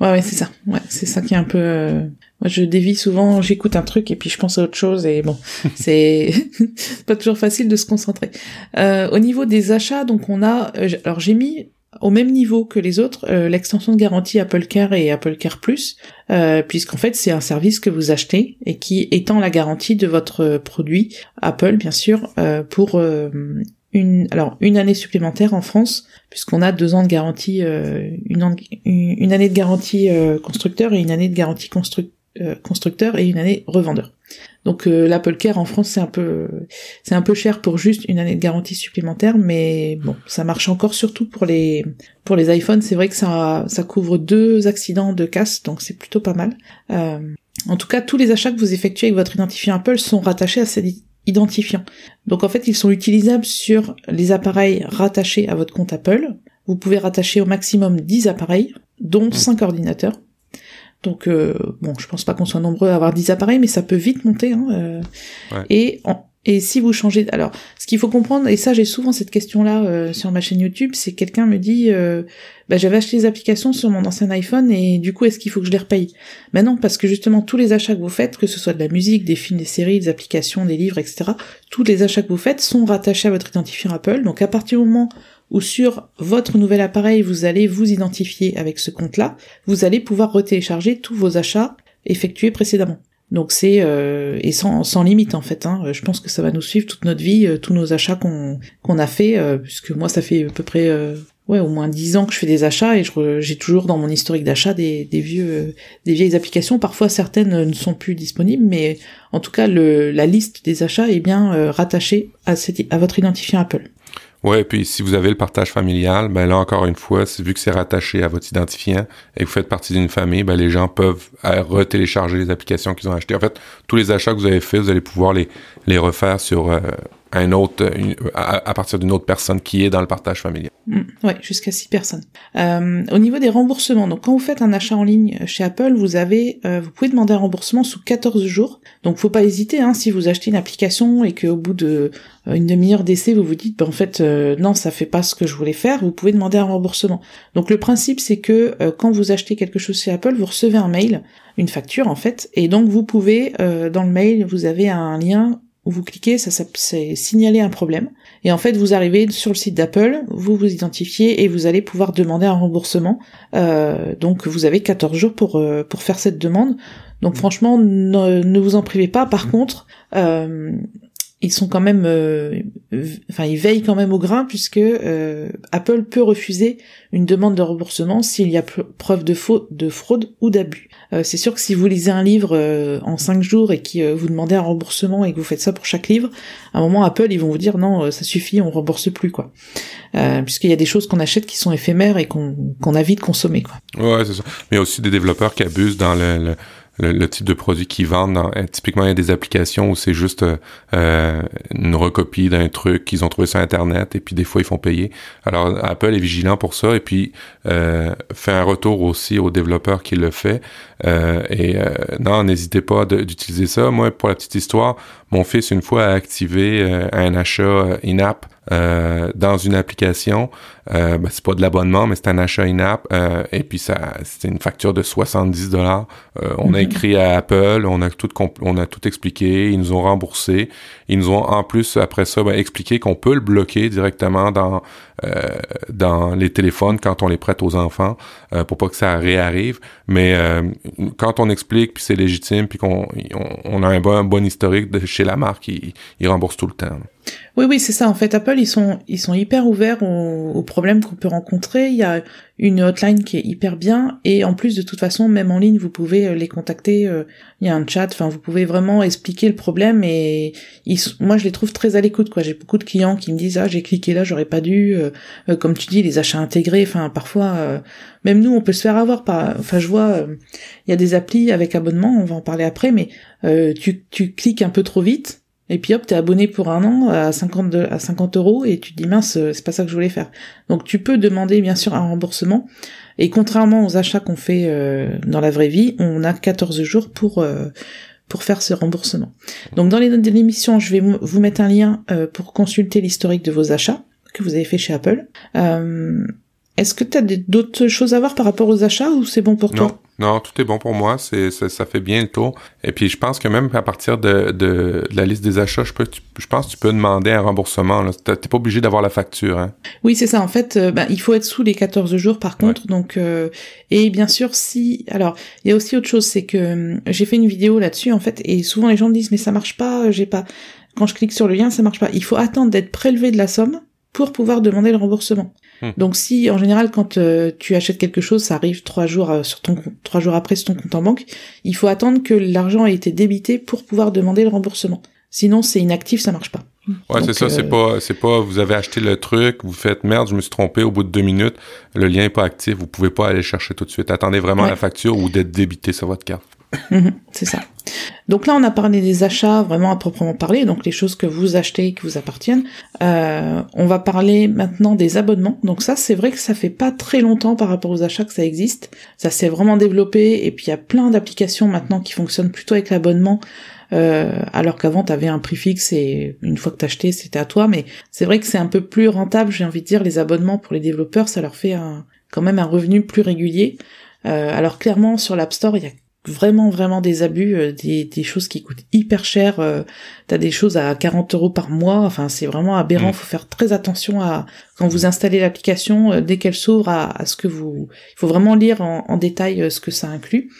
Ouais, ouais, c'est ça. Ouais, c'est ça qui est un peu. Euh, moi, je dévie souvent. J'écoute un truc et puis je pense à autre chose et bon, c'est pas toujours facile de se concentrer. Euh, au niveau des achats, donc on a. Euh, alors j'ai mis au même niveau que les autres l'extension de garantie Apple Care et Apple Care Plus, puisqu'en fait c'est un service que vous achetez et qui étend la garantie de votre produit Apple bien sûr pour une alors une année supplémentaire en France puisqu'on a deux ans de garantie euh, une, année de garantie euh, constructeur et une année de garantie euh, constructeur et une année revendeur. Donc l'Apple Care en France c'est un peu c'est un peu cher pour juste une année de garantie supplémentaire mais bon ça marche encore surtout pour les pour les iPhones c'est vrai que ça ça couvre deux accidents de casse donc c'est plutôt pas mal. en tout cas tous les achats que vous effectuez avec votre identifiant Apple sont rattachés à cette identifiants. Donc en fait, ils sont utilisables sur les appareils rattachés à votre compte Apple. Vous pouvez rattacher au maximum 10 appareils, dont 5 mmh. ordinateurs. Donc euh, bon, je pense pas qu'on soit nombreux à avoir 10 appareils, mais ça peut vite monter. Hein, euh. Et en, et si vous changez, alors, ce qu'il faut comprendre, et ça j'ai souvent cette question-là euh, sur ma chaîne YouTube, c'est quelqu'un me dit, euh, bah, j'avais acheté des applications sur mon ancien iPhone et du coup est-ce qu'il faut que je les repaye? Ben non, parce que justement tous les achats que vous faites, que ce soit de la musique, des films, des séries, des applications, des livres, etc., tous les achats que vous faites sont rattachés à votre identifiant Apple. Donc à partir du moment où sur votre nouvel appareil vous allez vous identifier avec ce compte-là, vous allez pouvoir retélécharger tous vos achats effectués précédemment. Donc c'est euh, et sans, sans limite en fait. Hein. Je pense que ça va nous suivre toute notre vie, euh, tous nos achats qu'on qu'on a fait, euh, puisque moi ça fait à peu près ouais au moins dix ans que je fais des achats et j'ai toujours dans mon historique d'achat des, vieux des vieilles applications. Parfois certaines ne sont plus disponibles, mais en tout cas le, la liste des achats est bien rattachée à, à votre identifiant Apple. Ouais, puis si vous avez le partage familial, ben là encore une fois, vu que c'est rattaché à votre identifiant et que vous faites partie d'une famille, ben les gens peuvent euh, retélécharger les applications qu'ils ont achetées. En fait, tous les achats que vous avez faits, vous allez pouvoir les les refaire sur euh, un autre, à, partir d'une autre personne qui est dans le partage familial. Mm, ouais, jusqu'à six personnes. Euh, au niveau des remboursements, donc quand vous faites un achat en ligne chez Apple, vous avez, euh, vous pouvez demander un remboursement sous 14 jours. Donc faut pas hésiter, hein, si vous achetez une application et qu'au bout de euh, une demi-heure d'essai, vous vous dites, ben, en fait, euh, non, ça fait pas ce que je voulais faire, vous pouvez demander un remboursement. Donc le principe, c'est que quand vous achetez quelque chose chez Apple, vous recevez un mail, une facture en fait, et donc vous pouvez, dans le mail, vous avez un lien où vous cliquez, ça, c'est signaler un problème. Et en fait, vous arrivez sur le site d'Apple, vous vous identifiez et vous allez pouvoir demander un remboursement. Euh, donc vous avez 14 jours pour, euh, pour faire cette demande. Donc franchement, ne, vous en privez pas. Par contre, euh, ils sont quand même, euh, enfin ils veillent quand même au grain puisque euh, Apple peut refuser une demande de remboursement s'il y a preuve de faute, de fraude ou d'abus. Euh, c'est sûr que si vous lisez un livre en cinq jours et que vous demandez un remboursement et que vous faites ça pour chaque livre, à un moment Apple ils vont vous dire non ça suffit on rembourse plus quoi, puisqu'il y a des choses qu'on achète qui sont éphémères et qu'on a vite consommé quoi. Ouais c'est ça. Mais aussi des développeurs qui abusent dans le le, type de produit qu'ils vendent. Dans, typiquement, il y a des applications où c'est juste euh, une recopie d'un truc qu'ils ont trouvé sur Internet et puis des fois, ils font payer. Alors, Apple est vigilant pour ça et puis euh, fait un retour aussi au développeur qui le fait. Euh, et euh, non, n'hésitez pas d'utiliser ça. Moi, pour la petite histoire, mon fils, une fois, a activé euh, un achat in-app euh, dans une application. Euh, ben, c'est pas de l'abonnement, mais c'est un achat in-app. Euh, et puis ça, c'était une facture de 70 dollars. Euh, on a mhm. écrit à Apple, on a tout on a tout expliqué, ils nous ont remboursé. Ils nous ont en plus après ça ben, expliqué qu'on peut le bloquer directement dans dans les téléphones quand on les prête aux enfants pour pas que ça réarrive. Mais quand on explique puis c'est légitime puis qu'on on, a un bon, historique de chez la marque, ils, ils remboursent tout le temps. Oui, oui, c'est ça. En fait, Apple, ils sont, ils sont hyper ouverts aux, problèmes qu'on peut rencontrer. Il y a une hotline qui est hyper bien. Et en plus, de toute façon, même en ligne, vous pouvez euh, les contacter. Euh, il y a un chat. Enfin, vous pouvez vraiment expliquer le problème. Et moi, je les trouve très à l'écoute, quoi. J'ai beaucoup de clients qui me disent, ah, j'ai cliqué là, j'aurais pas dû. Euh, comme tu dis, les achats intégrés. Enfin, parfois, même nous, on peut se faire avoir par, enfin, je vois, il y a des applis avec abonnement. On va en parler après, mais tu, tu cliques un peu trop vite et puis hop, t'es abonné pour un an à 50, à 50 euros et tu te dis mince, c'est pas ça que je voulais faire. Donc tu peux demander bien sûr un remboursement. Et contrairement aux achats qu'on fait euh, dans la vraie vie, on a 14 jours pour euh, pour faire ce remboursement. Donc dans les notes de l'émission, je vais vous mettre un lien euh, pour consulter l'historique de vos achats que vous avez fait chez Apple. Est-ce que tu as d'autres choses à voir par rapport aux achats ou c'est bon pour toi? Non, tout est bon pour moi. C'est, ça, fait bien le tour. Et puis, je pense que même à partir de, de, la liste des achats, je, peux, je pense que tu peux demander un remboursement. Tu n'es pas obligé d'avoir la facture. Hein. Oui, c'est ça. En fait, euh, bah, il faut être sous les 14 jours, par contre. Donc, euh, et bien sûr, si... Alors, il y a aussi autre chose, c'est que euh, j'ai fait une vidéo là-dessus, en fait, et souvent les gens me disent, mais ça marche pas, j'ai pas... Quand je clique sur le lien, ça marche pas. Il faut attendre d'être prélevé de la somme pour pouvoir demander le remboursement. Hmm. Donc si en général quand euh, tu achètes quelque chose, ça arrive trois jours euh, sur ton trois jours après sur ton compte en banque, il faut attendre que l'argent ait été débité pour pouvoir demander le remboursement. Sinon c'est inactif, ça marche pas. Ouais, c'est ça, c'est euh, pas c'est pas vous avez acheté le truc, vous faites merde, je me suis trompé au bout de deux minutes, le lien est pas actif, vous pouvez pas aller chercher tout de suite. Attendez vraiment la facture ou d'être débité sur votre carte. Mhm, c'est ça. Donc là, on a parlé des achats vraiment à proprement parler, donc les choses que vous achetez qui vous appartiennent. Euh, on va parler maintenant des abonnements. Donc ça, c'est vrai que ça fait pas très longtemps par rapport aux achats que ça existe. Ça s'est vraiment développé et puis il y a plein d'applications maintenant qui fonctionnent plutôt avec l'abonnement. Euh, alors qu'avant t'avais un prix fixe et une fois que t'achetais c'était à toi mais c'est vrai que c'est un peu plus rentable j'ai envie de dire les abonnements pour les développeurs ça leur fait quand même un revenu plus régulier euh, alors clairement sur l'App Store il y a vraiment vraiment des abus, euh, des, des choses qui coûtent hyper cher. Euh, T'as des choses à 40 euros par mois. Enfin, c'est vraiment aberrant. Mm. Faut faire très attention à quand vous installez l'application euh, dès qu'elle s'ouvre à, ce que vous. Il faut vraiment lire en, en détail euh, ce que ça inclut.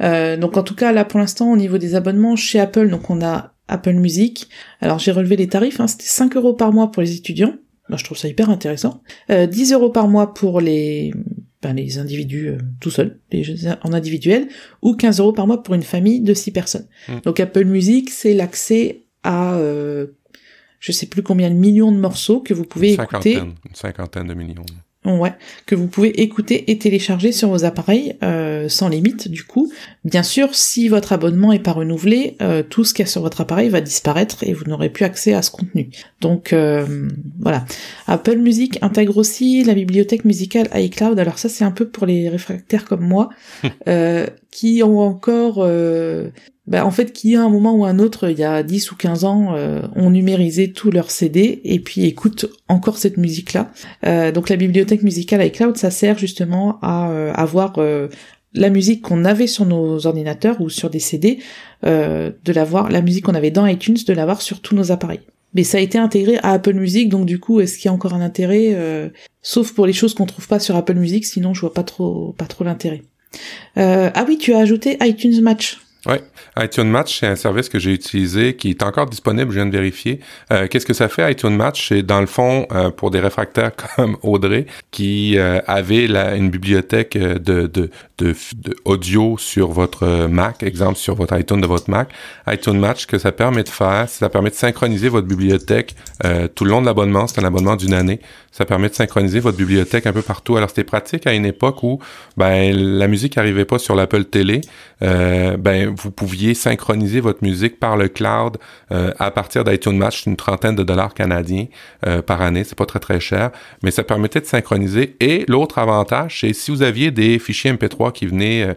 donc en tout cas là pour l'instant au niveau des abonnements chez Apple, donc on a Apple Music. Alors j'ai relevé les tarifs. Hein, C'était 5 euros par mois pour les étudiants. Moi, je trouve ça hyper intéressant. Euh, 10 euros par mois pour les ben, les individus euh, tout seuls, les en individuel, ou 15 euros par mois pour une famille de 6 personnes. Hmm. Donc Apple Music, c'est l'accès à euh, je sais plus combien de millions de morceaux que vous pouvez écouter. Une cinquantaine de millions ouais, que vous pouvez écouter et télécharger sur vos appareils euh, sans limite du coup. Bien sûr, si votre abonnement est pas renouvelé, euh, tout ce qu'il y a sur votre appareil va disparaître et vous n'aurez plus accès à ce contenu. Donc euh, voilà. Apple Music intègre aussi la bibliothèque musicale iCloud. Alors ça c'est un peu pour les réfractaires comme moi qui ont encore bah, en fait, qui à un moment ou un autre, il y a 10 ou 15 ans, euh, ont numérisé tous leurs CD et puis écoutent encore cette musique-là. Euh, donc la bibliothèque musicale iCloud, ça sert justement à euh, avoir la musique qu'on avait sur nos ordinateurs ou sur des CD, de l'avoir, la musique qu'on avait dans iTunes, de l'avoir sur tous nos appareils. Mais ça a été intégré à Apple Music, donc du coup, est-ce qu'il y a encore un intérêt Sauf pour les choses qu'on trouve pas sur Apple Music, sinon je vois pas trop, pas trop l'intérêt. ah oui, tu as ajouté iTunes Match. Oui, iTunes Match, c'est un service que j'ai utilisé qui est encore disponible, je viens de vérifier. Euh, Qu'est-ce que ça fait iTunes Match? C'est dans le fond euh, pour des réfractaires comme Audrey qui euh, avaient la, une bibliothèque euh, de, de, audio sur votre Mac, exemple sur votre iTunes de votre Mac. iTunes Match, que ça permet de faire, ça permet de synchroniser votre bibliothèque tout le long de l'abonnement. C'est un abonnement d'une année. Ça permet de synchroniser votre bibliothèque un peu partout. Alors c'était pratique à une époque où ben la musique n'arrivait pas sur l'Apple Télé. Ben vous pouviez synchroniser votre musique par le cloud euh, à partir d'iTunes Match, une trentaine de dollars canadiens euh, par année, c'est pas très très cher, mais ça permettait de synchroniser. Et l'autre avantage, c'est si vous aviez des fichiers MP3 qui venaient euh,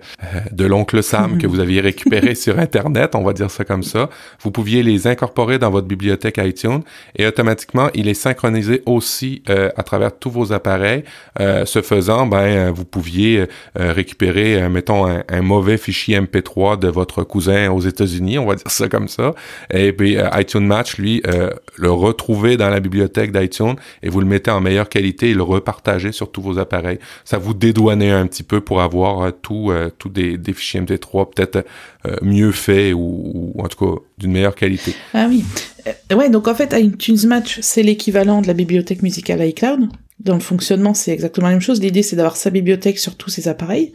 de l'oncle Sam que vous aviez récupéré sur Internet, on va dire ça comme ça, vous pouviez les incorporer dans votre bibliothèque iTunes et automatiquement il est synchronisé aussi à travers tous vos appareils. Ce faisant, ben vous pouviez récupérer, mettons, un, un mauvais fichier MP3 de votre cousin aux États-Unis, on va dire ça comme ça. Et puis euh, iTunes Match, lui, euh, le retrouver dans la bibliothèque d'iTunes et vous le mettez en meilleure qualité et le repartagez sur tous vos appareils. Ça vous dédouanait un petit peu pour avoir euh, tout, tout des, fichiers MP3 peut-être mieux faits ou, ou, en tout cas d'une meilleure qualité. Ah oui. ouais, donc en fait, iTunes Match, c'est l'équivalent de la bibliothèque musicale iCloud. Dans le fonctionnement, c'est exactement la même chose. L'idée, c'est d'avoir sa bibliothèque sur tous ses appareils.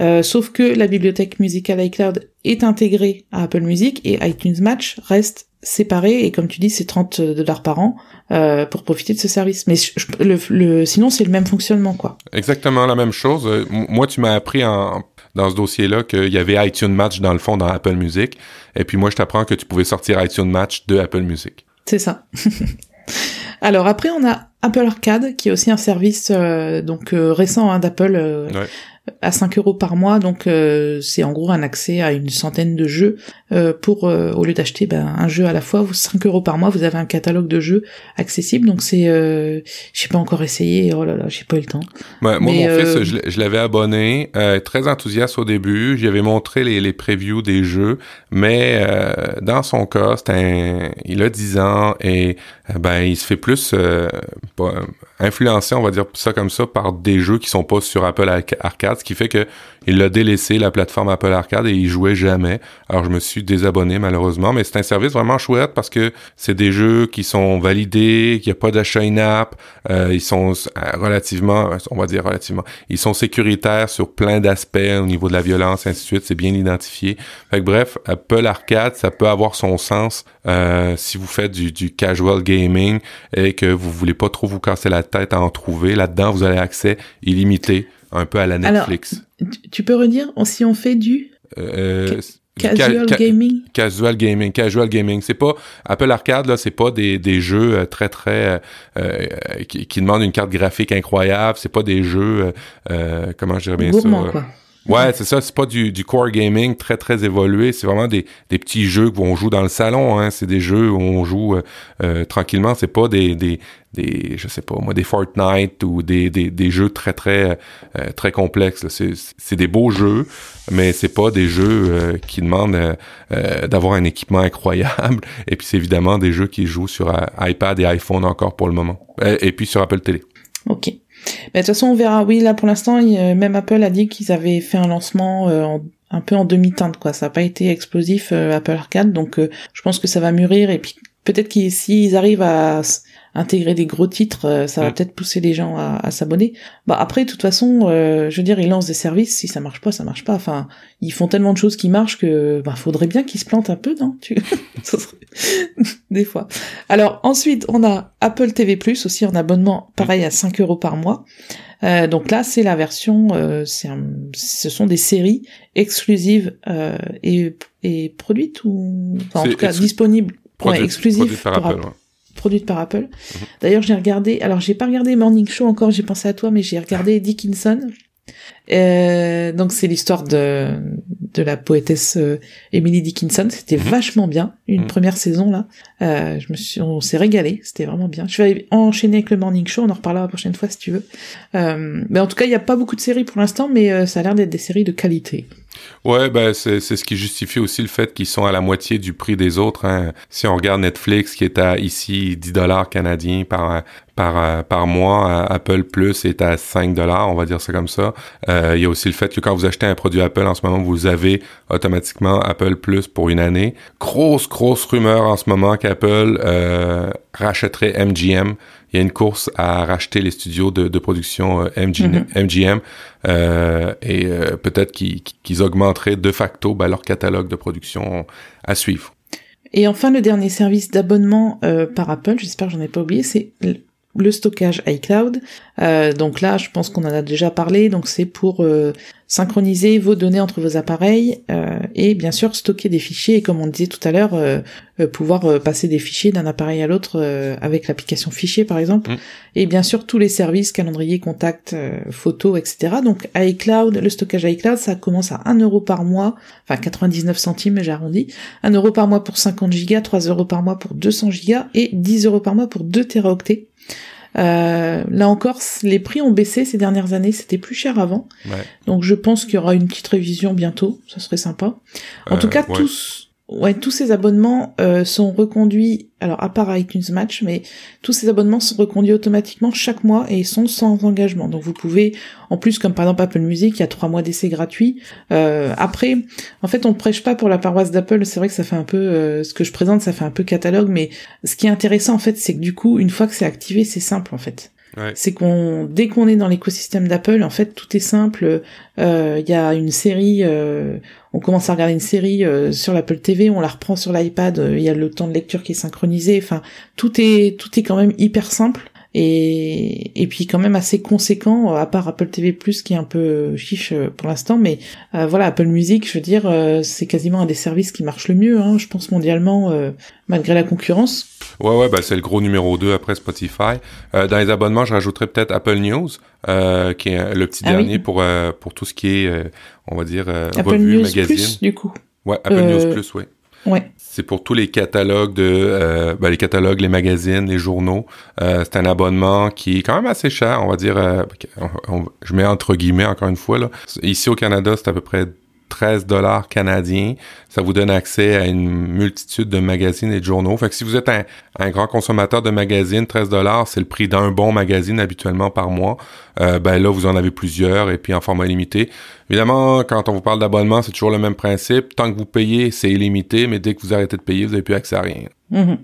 Euh, sauf que la bibliothèque musicale iCloud est intégrée à Apple Music et iTunes Match reste séparé et comme tu dis c'est 30 dollars par an euh, pour profiter de ce service. Mais je, le, le, sinon c'est le même fonctionnement quoi. Exactement la même chose. Euh, moi tu m'as appris en, dans ce dossier là qu'il y avait iTunes Match dans le fond dans Apple Music. Et puis moi je t'apprends que tu pouvais sortir iTunes Match de Apple Music. C'est ça. Alors après on a Apple Arcade qui est aussi un service euh, donc euh, récent hein, d'Apple ouais à 5 euros par mois, donc euh, c'est en gros un accès à une centaine de jeux. Euh, pour euh, au lieu d'acheter ben, un jeu à la fois, 5 euros par mois, vous avez un catalogue de jeux accessible, donc c'est euh, j'ai pas encore essayé, oh là là, j'ai pas eu le temps. Ouais, moi Mais, mon fils, je, je l'avais abonné, très enthousiaste au début, j'y avais montré les, les previews des jeux, mais dans son cas, c'est un, il a 10 ans et ben il se fait plus influencé, on va dire ça comme ça, par des jeux qui sont pas sur Apple Arcade, ce qui fait que il a délaissé la plateforme Apple Arcade et il jouait jamais. Alors je me suis désabonné malheureusement, mais c'est un service vraiment chouette parce que c'est des jeux qui sont validés, qu'il n'y a pas d'achat in-app, euh, ils sont relativement, on va dire relativement, ils sont sécuritaires sur plein d'aspects au niveau de la violence ainsi de suite, c'est bien identifié. Fait bref, Apple Arcade, ça peut avoir son sens euh, si vous faites du, du casual gaming et que vous voulez pas trop vous casser la tête à en trouver. Là-dedans, vous avez accès illimité un peu à la Netflix. Alors, tu peux redire si on fait du euh, casual ca gaming? casual gaming casual gaming c'est pas Apple Arcade là c'est pas des, des jeux euh, très très euh, qui, qui, demandent une carte graphique incroyable c'est pas des jeux euh, comment je dirais bien Gourmand, ça quoi. Ouais, c'est ça. C'est pas du, du core gaming très très évolué. C'est vraiment des, des petits jeux qu'on joue dans le salon. Hein. C'est des jeux où on joue euh, euh, tranquillement. C'est pas des, des des je sais pas moi des Fortnite ou des, des, des jeux très très euh, très complexes. C'est, c'est des beaux jeux, mais c'est pas des jeux euh, qui demandent euh, euh d'avoir un équipement incroyable. Et puis c'est évidemment des jeux qui jouent sur iPad et iPhone encore pour le moment. et puis sur Apple Télé. Ok. Mais de toute façon, on verra. Oui, là pour l'instant, même Apple a dit qu'ils avaient fait un lancement euh, un peu en demi-teinte, quoi. Ça n'a pas été explosif euh, Apple Arcade, donc euh, je pense que ça va mûrir. Et puis peut-être qu'ils s'ils arrivent à intégrer des gros titres, euh, ça va peut-être pousser les gens à, à s'abonner. Bah après, de toute façon, euh, je veux dire, ils lancent des services. Si ça marche pas, ça marche pas. Enfin, ils font tellement de choses qui marchent que bah faudrait bien qu'ils se plantent un peu, non? Tu serait- des fois. Alors ensuite, on a Apple TV Plus aussi en abonnement, pareil à 5 euros par mois. Euh, donc là, c'est la version, euh, c'est un- ce sont des séries exclusives euh, et, et produites ou enfin, en tout cas disponibles, ouais, exclusives par Apple. Produite par Apple. D'ailleurs, j'ai regardé, alors j'ai pas regardé Morning Show encore, j'ai pensé à toi, mais j'ai regardé Dickinson. Euh, donc c'est l'histoire de de la poétesse euh, Emily Dickinson. C'était Mhm. vachement bien, une Mhm. première saison là. Euh, je me suis, on s'est régalé, c'était vraiment bien. Je vais enchaîner avec le Morning Show, on en reparlera la prochaine fois si tu veux. Euh, mais en tout cas, il y a pas beaucoup de séries pour l'instant, mais ça a l'air d'être des séries de qualité. Ouais, ben c'est ce qui justifie aussi le fait qu'ils sont à la moitié du prix des autres. Hein. Si on regarde Netflix, qui est à ici 10 dollars canadiens par par par mois, Apple Plus est à 5 dollars, on va dire ça comme ça. Euh, il y a aussi le fait que quand vous achetez un produit Apple en ce moment, vous avez automatiquement Apple Plus pour une année. Grosse grosse rumeur en ce moment qu'Apple euh, rachèterait MGM il y a une course à racheter les studios de, production MGM euh, mhm. euh, et euh, peut-être qu'ils augmenteraient de facto ben, leur catalogue de production à suivre. Et enfin, le dernier service d'abonnement par Apple, j'espère que j'en ai pas oublié, c'est le stockage iCloud. Euh, donc là, je pense qu'on en a déjà parlé. Donc c'est pour euh, synchroniser vos données entre vos appareils euh, et bien sûr stocker des fichiers. Et comme on disait tout à l'heure, pouvoir passer des fichiers d'un appareil à l'autre avec l'application fichier par exemple. Mm. Et bien sûr tous les services, calendrier, contact, photos, etc. Donc iCloud, le stockage iCloud, ça commence à 1 euro par mois, enfin 99 centimes, j'ai arrondi. 1 euro par mois pour 50 gigas, 3 euros par mois pour 200 gigas et 10 euros par mois pour 2 teraoctets. Euh, là encore, les prix ont baissé ces dernières années, c'était plus cher avant. Donc je pense qu'il y aura une petite révision bientôt, ça serait sympa. En tout euh, cas, tous ouais, tous ces abonnements euh, sont reconduits, alors à part iTunes Match, mais tous ces abonnements sont reconduits automatiquement chaque mois et sont sans engagement. Donc vous pouvez, en plus comme par exemple Apple Music, il y a trois mois d'essai gratuit. Euh, après, en fait, on prêche pas pour la paroisse d'Apple. C'est vrai que ça fait un peu, euh, ce que je présente, ça fait un peu catalogue, mais ce qui est intéressant en fait, c'est que du coup, une fois que c'est activé, c'est simple en fait. C'est qu'on dès qu'on est dans l'écosystème d'Apple, en fait, tout est simple. Il euh, y a une série, euh, on commence à regarder une série euh, sur l'Apple TV, on la reprend sur l'iPad. Il y a le temps de lecture qui est synchronisé. Enfin, tout est tout est quand même hyper simple et, et puis quand même assez conséquent à part Apple TV Plus qui est un peu chiche pour l'instant mais voilà Apple Music je veux dire c'est quasiment un des services qui marche le mieux hein, je pense mondialement malgré la concurrence Ouais, ouais, bah, c'est le gros numéro 2 après Spotify. Euh, dans les abonnements, je rajouterais peut-être Apple News, euh, qui est le petit ah dernier pour, euh, pour tout ce qui est, euh, on va dire, Apple News Plus, du coup. Ouais, Apple News Plus, oui. C'est pour tous les catalogues de ben, les catalogues, les magazines, les journaux. c'est un abonnement qui est quand même assez cher, on va dire. je mets entre guillemets encore une fois là. Ici au Canada, c'est à peu près 13 dollars canadiens. Ça vous donne accès à une multitude de magazines et de journaux. Fait que si vous êtes un, grand consommateur de magazines, 13 dollars, c'est le prix d'un bon magazine habituellement par mois. Euh, ben là, vous en avez plusieurs et puis en format limité. Évidemment, quand on vous parle d'abonnement, c'est toujours le même principe. Tant que vous payez, c'est illimité, mais dès que vous arrêtez de payer, vous n'avez plus accès à rien. Mm-hmm.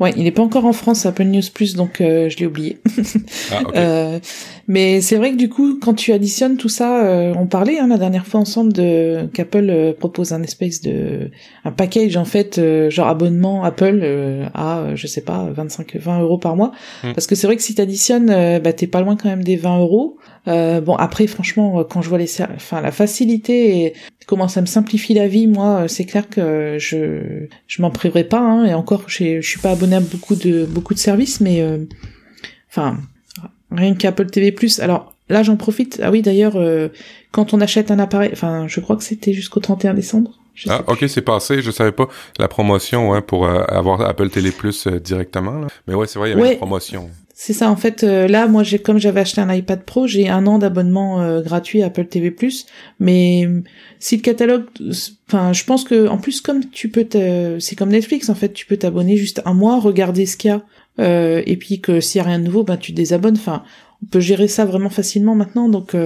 Ouais, il n'est pas encore en France Apple News Plus, donc euh, je l'ai oublié. ah, euh, mais c'est vrai que du coup, quand tu additionnes tout ça, euh, on parlait hein, la dernière fois ensemble de qu'Apple propose un espèce de un package en fait, genre abonnement Apple à je sais pas 25 20 euros par mois, hmm. parce que c'est vrai que si t'additionnes, bah t'es pas loin quand même des 20 euros. Bon après franchement quand je vois les enfin la facilité et comment ça me simplifie la vie moi c'est clair que je je m'en priverai pas hein, et encore je suis pas abonné à beaucoup de beaucoup de services mais euh, enfin rien qu'Apple TV alors là j'en profite ah oui d'ailleurs euh, quand on achète un appareil enfin je crois que c'était jusqu'au 31 décembre ah, ok, c'est passé. Je savais pas la promotion hein, pour euh, avoir Apple Télé Plus directement. Là. Mais ouais, c'est vrai, il y avait une promotion. C'est ça, en fait, euh, là, moi, j'ai comme j'avais acheté un iPad Pro, j'ai un an d'abonnement euh, gratuit à Apple TV+. Mais si le catalogue, enfin, je pense que en plus, comme tu peux, c'est comme Netflix, en fait, tu peux t'abonner juste un mois, regarder ce qu'il y a, euh, et puis que s'il y a rien de nouveau, ben tu désabonnes. Enfin, on peut gérer ça vraiment facilement maintenant. Donc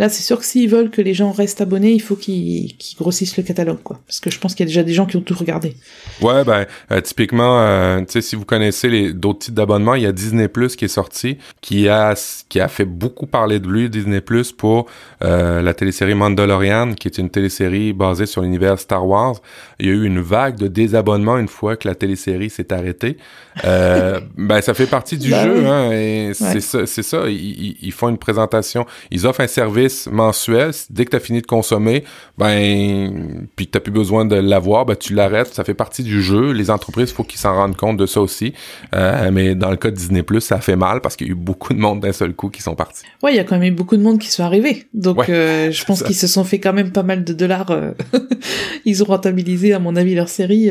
Là, c'est sûr que s'ils veulent que les gens restent abonnés, il faut qu'ils grossissent le catalogue, quoi. Parce que je pense qu'il y a déjà des gens qui ont tout regardé. Ouais, ben, euh, typiquement, euh, tu sais, si vous connaissez d'autres types d'abonnements, il y a Disney Plus qui est sorti, qui a qui a fait beaucoup parler de lui, Disney Plus, pour euh, la télésérie Mandalorian, qui est une télésérie basée sur l'univers Star Wars. Il y a eu une vague de désabonnement une fois que la télésérie s'est arrêtée. ben, ça fait partie du ben jeu, hein, et c'est ça, c'est ça. Ils, ils font une présentation, ils offrent un service mensuel. Dès que tu as fini de consommer, ben, puis que tu plus besoin de l'avoir, ben, tu l'arrêtes. Ça fait partie du jeu. Les entreprises, il faut qu'ils s'en rendent compte de ça aussi. Euh, mais dans le cas de Disney+, ça fait mal parce qu'il y a eu beaucoup de monde d'un seul coup qui sont partis. Ouais, il y a quand même eu beaucoup de monde qui sont arrivés. Donc, euh, je pense qu'ils se sont fait quand même pas mal de dollars. Euh, ils ont rentabilisé, à mon avis, leur série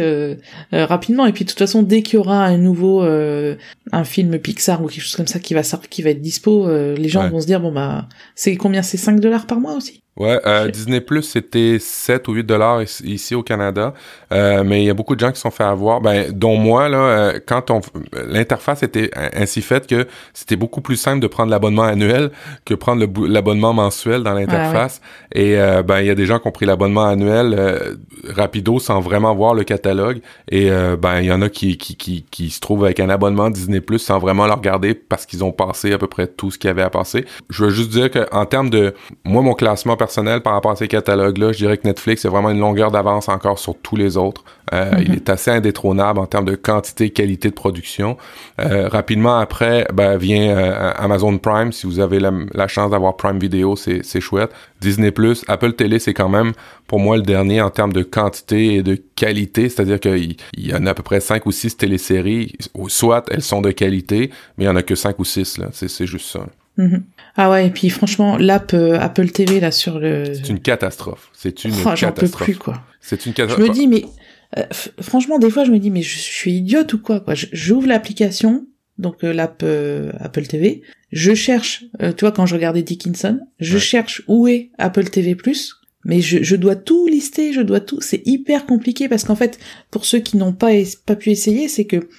rapidement. Et puis, de toute façon, dès qu'il y aura un nouveau, un film Pixar ou quelque chose comme ça qui va, qui va être dispo, les gens vont se dire, bon, bah, c'est combien c'est 5 dollars par mois aussi. Ouais, euh, Disney Plus c'était 7 ou 8 dollars ici au Canada, euh, mais il y a beaucoup de gens qui sont fait avoir, ben dont moi là, euh, quand on l'interface était ainsi faite que c'était beaucoup plus simple de prendre l'abonnement annuel que prendre l'abonnement mensuel dans l'interface. Et euh, ben il y a des gens qui ont pris l'abonnement annuel euh, rapido sans vraiment voir le catalogue, et ben il y en a qui, qui qui qui se trouvent avec un abonnement Disney Plus sans vraiment le regarder parce qu'ils ont passé à peu près tout ce qu'il y avait à passer. Je veux juste dire que en termes de moi mon classement personnel par rapport à ces catalogues-là, je dirais que Netflix a vraiment une longueur d'avance encore sur tous les autres. Euh, mm-hmm. Il est assez indétrônable en termes de quantité, qualité de production. Euh, rapidement après, ben, vient euh, Amazon Prime. Si vous avez la, chance d'avoir Prime Video, c'est chouette. Disney+, Apple Télé, c'est quand même pour moi le dernier en termes de quantité et de qualité. C'est-à-dire qu'il y en a à peu près 5 ou 6 téléséries. Soit elles sont de qualité, mais il y en a que 5 ou 6. C'est juste ça. Mm-hmm. Ah ouais, et puis franchement, l'app euh, Apple TV là sur le. C'est une catastrophe. C'est une oh, catastrophe. J'en peux plus quoi. C'est une catastrophe. Je me dis mais euh, franchement des fois je me dis mais je, suis idiote ou quoi quoi. J'ouvre l'application donc euh, l'app Apple TV, je cherche, tu vois quand je regardais Dickinson, je cherche où est Apple TV Plus. Mais je, je dois tout lister, je dois tout. C'est hyper compliqué parce qu'en fait, pour ceux qui n'ont pas, pas pu essayer, c'est que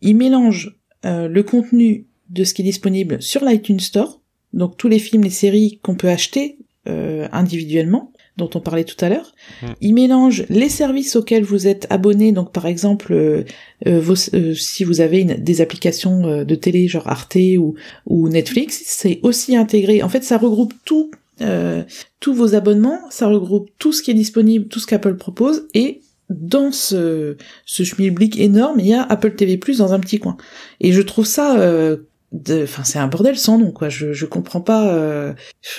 ils mélangent le contenu de ce qui est disponible sur l'iTunes Store, donc tous les films, les séries qu'on peut acheter euh, individuellement, dont on parlait tout à l'heure. Hmm. Il mélange les services auxquels vous êtes abonné, donc par exemple, euh, euh, vos, si vous avez une, des applications de télé genre Arte ou, ou Netflix, c'est aussi intégré. En fait, ça regroupe tout, tous vos abonnements, ça regroupe tout ce qui est disponible, tout ce qu'Apple propose, et dans ce, ce schmilblick énorme, il y a Apple TV Plus dans un petit coin. Et je trouve ça enfin c'est un bordel sans nom quoi. Je je comprends pas euh,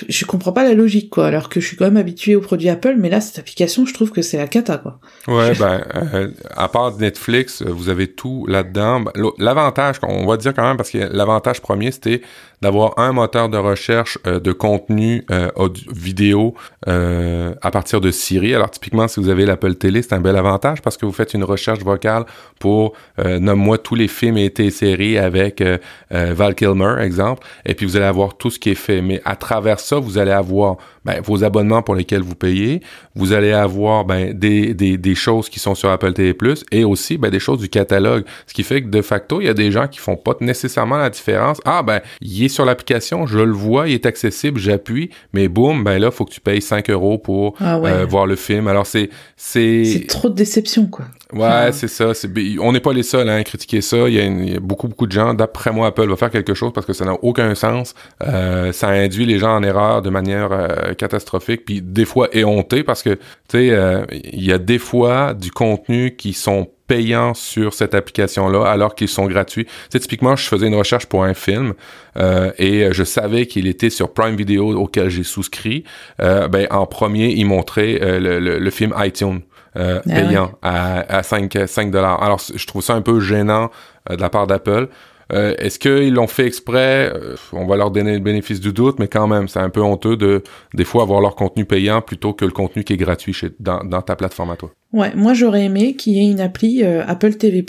je, comprends pas la logique quoi. Alors que je suis quand même habitué aux produits Apple mais là cette application je trouve que c'est la cata quoi. Ouais ben euh, à part Netflix vous avez tout là dedans l'avantage on va dire quand même parce que l'avantage premier c'était d'avoir un moteur de recherche euh, de contenu euh, vidéo euh, à partir de Siri. Alors typiquement, si vous avez l'Apple Télé, c'est un bel avantage parce que vous faites une recherche vocale pour nomme-moi tous les films et séries avec Val Kilmer, exemple, et puis vous allez avoir tout ce qui est fait. Mais à travers ça, vous allez avoir ben, vos abonnements pour lesquels vous payez, vous allez avoir ben, des, des, des choses qui sont sur Apple TV+, et aussi ben, des choses du catalogue. Ce qui fait que de facto, il y a des gens qui font pas nécessairement la différence. Ah ben, il est sur l'application, je le vois, il est accessible, j'appuie, mais boum, ben là, faut que tu payes 5 euros pour ah euh, voir le film. Alors c'est... C'est trop de déception, quoi. Ouais, c'est ça. On n'est pas les seuls hein, à critiquer ça. Il y, a beaucoup, beaucoup de gens. D'après moi, Apple va faire quelque chose parce que ça n'a aucun sens. Euh, ça induit les gens en erreur de manière euh, catastrophique, puis des fois éhonté parce que, tu sais, euh, il y a des fois du contenu qui sont payants sur cette application-là alors qu'ils sont gratuits. C'est typiquement, je faisais une recherche pour un film euh, et je savais qu'il était sur Prime Video auquel j'ai souscrit. ben en premier, il montrait le, le, film iTunes. Euh, ah payant à, à 5, 5 dollars. Alors, je trouve ça un peu gênant euh, de la part d'Apple. Euh, est-ce qu'ils l'ont fait exprès? on va leur donner le bénéfice du doute, mais quand même, c'est un peu honteux de, des fois, avoir leur contenu payant plutôt que le contenu qui est gratuit chez, dans, dans ta plateforme à toi. Ouais, moi, j'aurais aimé qu'il y ait une appli Apple TV+.